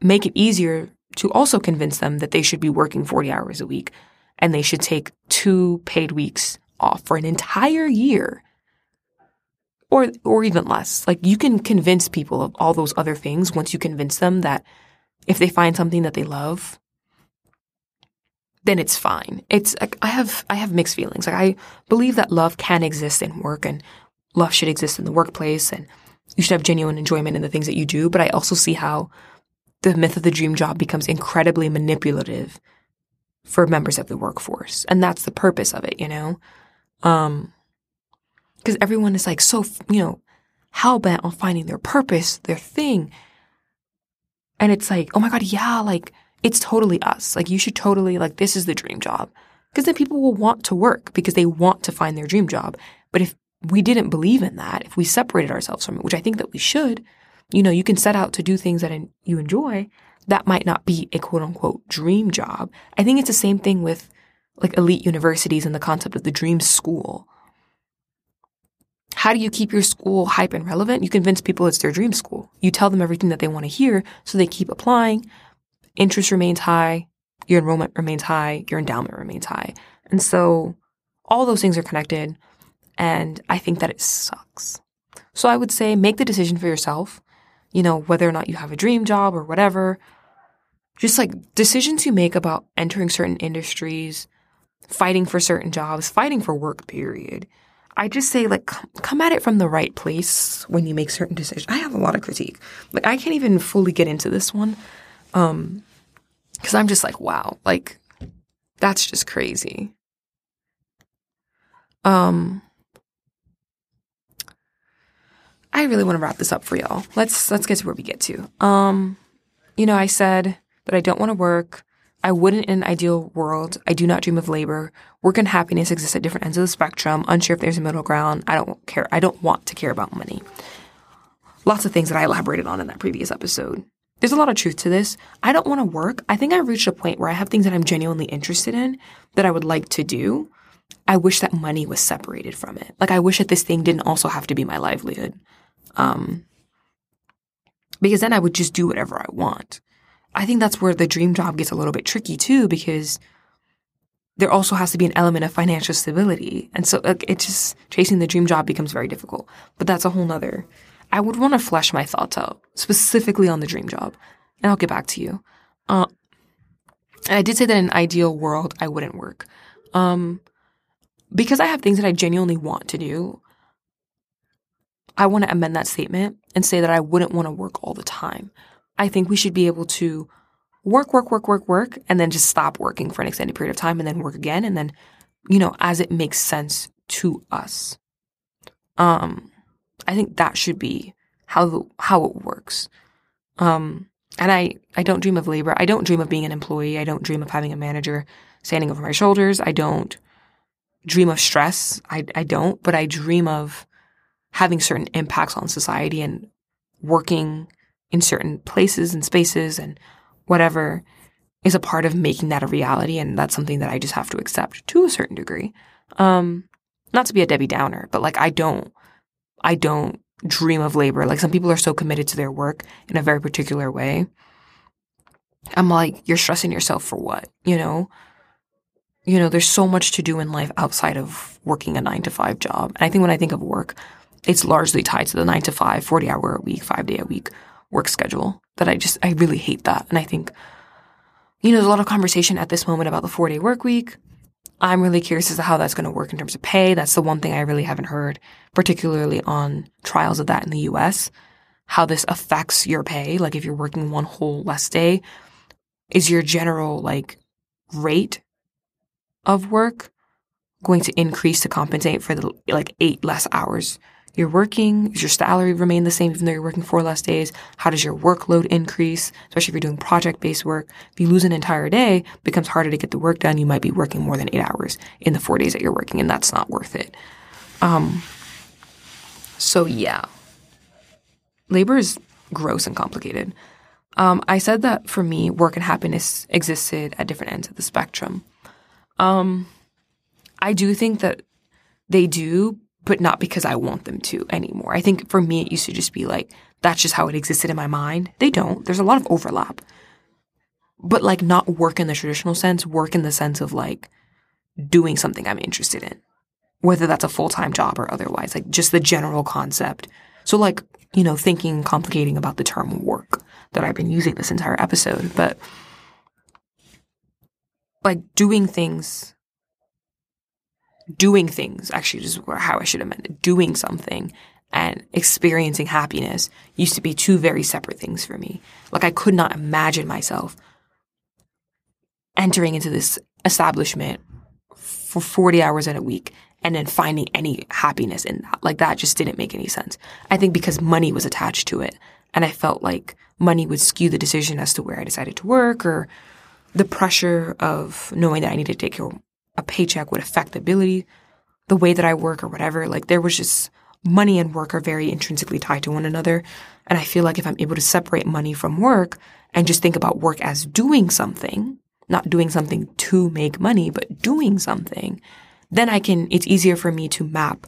make it easier to also convince them that they should be working 40 hours a week and they should take two paid weeks off for an entire year or or even less. Like you can convince people of all those other things once you convince them that if they find something that they love, then it's fine. It's like I have I have mixed feelings. Like I believe that love can exist in work and love should exist in the workplace and you should have genuine enjoyment in the things that you do, but I also see how the myth of the dream job becomes incredibly manipulative for members of the workforce. And that's the purpose of it, you know? Um, cause everyone is like so, you know, hell bent on finding their purpose, their thing. And it's like, oh my God, yeah, like it's totally us. Like you should totally, like, this is the dream job. Cause then people will want to work because they want to find their dream job. But if we didn't believe in that, if we separated ourselves from it, which I think that we should, you know, you can set out to do things that you enjoy that might not be a quote unquote dream job. I think it's the same thing with like elite universities and the concept of the dream school. How do you keep your school hype and relevant? You convince people it's their dream school. You tell them everything that they want to hear so they keep applying. Interest remains high. Your enrollment remains high. Your endowment remains high. And so all those things are connected. And I think that it sucks. So I would say make the decision for yourself, you know, whether or not you have a dream job or whatever, just like decisions you make about entering certain industries, fighting for certain jobs, fighting for work, period. I just say, like, come at it from the right place when you make certain decisions. I have a lot of critique. Like, I can't even fully get into this one. Um, cause I'm just like, wow, like, that's just crazy. Um, I really want to wrap this up for y'all. Let's let's get to where we get to. Um, you know, I said that I don't want to work. I wouldn't in an ideal world. I do not dream of labor. Work and happiness exist at different ends of the spectrum. Unsure if there's a middle ground. I don't care. I don't want to care about money. Lots of things that I elaborated on in that previous episode. There's a lot of truth to this. I don't want to work. I think I've reached a point where I have things that I'm genuinely interested in that I would like to do. I wish that money was separated from it. Like I wish that this thing didn't also have to be my livelihood. Um, because then I would just do whatever I want. I think that's where the dream job gets a little bit tricky too, because there also has to be an element of financial stability. And so like, it just, chasing the dream job becomes very difficult. But that's a whole nother. I would want to flesh my thoughts out specifically on the dream job. And I'll get back to you. Uh, I did say that in an ideal world, I wouldn't work. Um, because I have things that I genuinely want to do, I want to amend that statement and say that I wouldn't want to work all the time. I think we should be able to work, work, work, work, work, and then just stop working for an extended period of time and then work again. And then, you know, as it makes sense to us. Um, I think that should be how, the, how it works. Um, and I, I don't dream of labor. I don't dream of being an employee. I don't dream of having a manager standing over my shoulders. I don't dream of stress. I, I don't, but I dream of having certain impacts on society and working in certain places and spaces and whatever is a part of making that a reality. And that's something that I just have to accept to a certain degree. Um, not to be a Debbie Downer, but like I don't, I don't dream of labor. Like some people are so committed to their work in a very particular way. I'm like, you're stressing yourself for what? You know? You know, there's so much to do in life outside of working a nine to five job. And I think when I think of work, it's largely tied to the nine to five, 40 hour a week, five day a week work schedule that I just, I really hate that. And I think, you know, there's a lot of conversation at this moment about the four day work week. I'm really curious as to how that's going to work in terms of pay. That's the one thing I really haven't heard, particularly on trials of that in the US, how this affects your pay. Like if you're working one whole less day, is your general like rate of work going to increase to compensate for the like eight less hours you're working? Does your salary remain the same even though you're working four less days? How does your workload increase? Especially if you're doing project based work. If you lose an entire day, it becomes harder to get the work done. You might be working more than eight hours in the four days that you're working, and that's not worth it. Um, so yeah, labor is gross and complicated. Um, I said that for me, work and happiness existed at different ends of the spectrum. Um, I do think that they do, but not because I want them to anymore. I think for me, it used to just be like, that's just how it existed in my mind. They don't. There's a lot of overlap. But like not work in the traditional sense, work in the sense of like doing something I'm interested in, whether that's a full time job or otherwise, like just the general concept. So like, you know, thinking, complicating about the term work that I've been using this entire episode, but like doing things doing things, actually, just how I should have meant it, doing something and experiencing happiness used to be two very separate things for me. Like I could not imagine myself entering into this establishment for 40 hours in a week and then finding any happiness in that. Like that just didn't make any sense. I think because money was attached to it and I felt like money would skew the decision as to where I decided to work or the pressure of knowing that I needed to take care of a paycheck would affect the ability, the way that I work or whatever. Like there was just money and work are very intrinsically tied to one another. And I feel like if I'm able to separate money from work and just think about work as doing something, not doing something to make money, but doing something, then I can, it's easier for me to map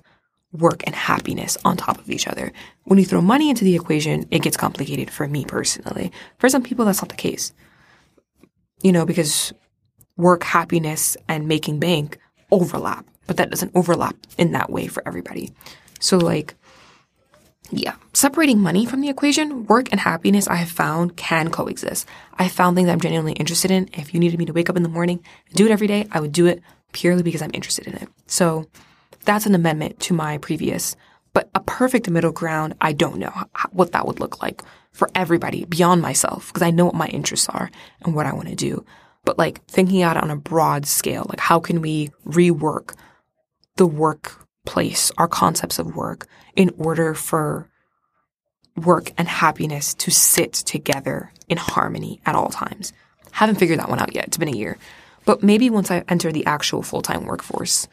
work and happiness on top of each other. When you throw money into the equation, it gets complicated for me personally. For some people, that's not the case. You know, because work happiness and making bank overlap, but that doesn't overlap in that way for everybody. So like, yeah, separating money from the equation, work and happiness I have found can coexist. I found things I'm genuinely interested in. If you needed me to wake up in the morning and do it every day, I would do it purely because I'm interested in it. So that's an amendment to my previous, but a perfect middle ground, I don't know what that would look like for everybody beyond myself because I know what my interests are and what I want to do but like thinking out on a broad scale, like how can we rework the workplace, our concepts of work in order for work and happiness to sit together in harmony at all times. Haven't figured that one out yet. It's been a year. But maybe once I enter the actual full time workforce,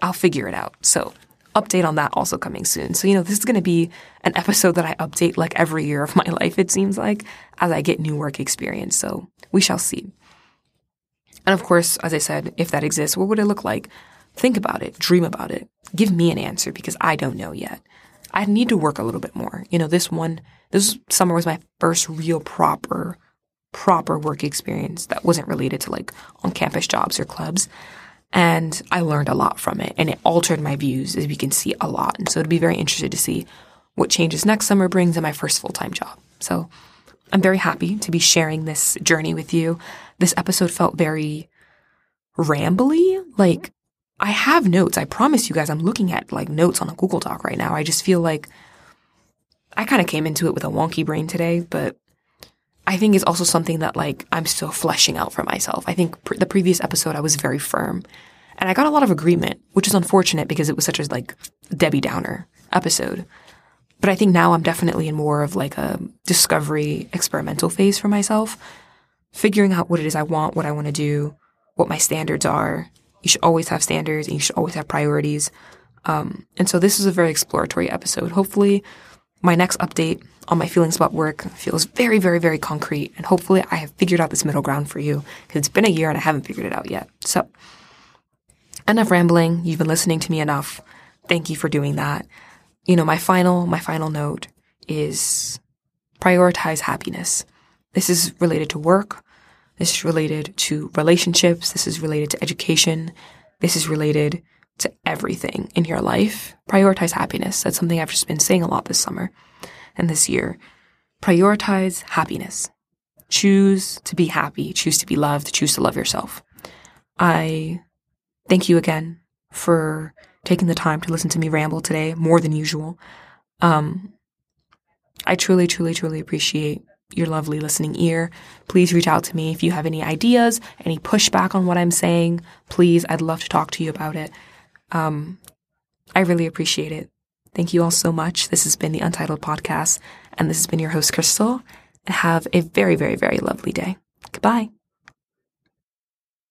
I'll figure it out. So, update on that also coming soon. So, you know, this is going to be an episode that I update like every year of my life, it seems like, as I get new work experience. So, we shall see. And of course, as I said, if that exists, what would it look like? Think about it, dream about it, give me an answer because I don't know yet. I need to work a little bit more. You know, this one, this summer was my first real proper, proper work experience that wasn't related to like on campus jobs or clubs. And I learned a lot from it and it altered my views, as we can see a lot. And so it'd be very interested to see what changes next summer brings in my first full time job. So I'm very happy to be sharing this journey with you. This episode felt very rambly. Like I have notes. I promise you guys, I'm looking at like notes on a Google Doc right now. I just feel like I kind of came into it with a wonky brain today, but I think it's also something that like I'm still fleshing out for myself. I think the previous episode I was very firm and I got a lot of agreement, which is unfortunate because it was such a like Debbie Downer episode. But I think now I'm definitely in more of like a discovery experimental phase for myself, figuring out what it is I want, what I want to do, what my standards are, you should always have standards and you should always have priorities. Um, and so this is a very exploratory episode. Hopefully, my next update on my feelings about work feels very, very, very concrete. And hopefully, I have figured out this middle ground for you because it's been a year and I haven't figured it out yet. So, enough rambling. You've been listening to me enough. Thank you for doing that. You know, my final, my final note is prioritize happiness. This is related to work. This is related to relationships. This is related to education. This is related to everything in your life. Prioritize happiness. That's something I've just been saying a lot this summer and this year. Prioritize happiness. Choose to be happy. Choose to be loved. Choose to love yourself. I thank you again for taking the time to listen to me ramble today more than usual. Um, I truly, truly, truly appreciate your lovely listening ear. Please reach out to me if you have any ideas, any pushback on what I'm saying. Please, I'd love to talk to you about it. Um, I really appreciate it. Thank you all so much. This has been the Untitled Podcast, and this has been your host, Crystal. Have a very, very, very lovely day. Goodbye.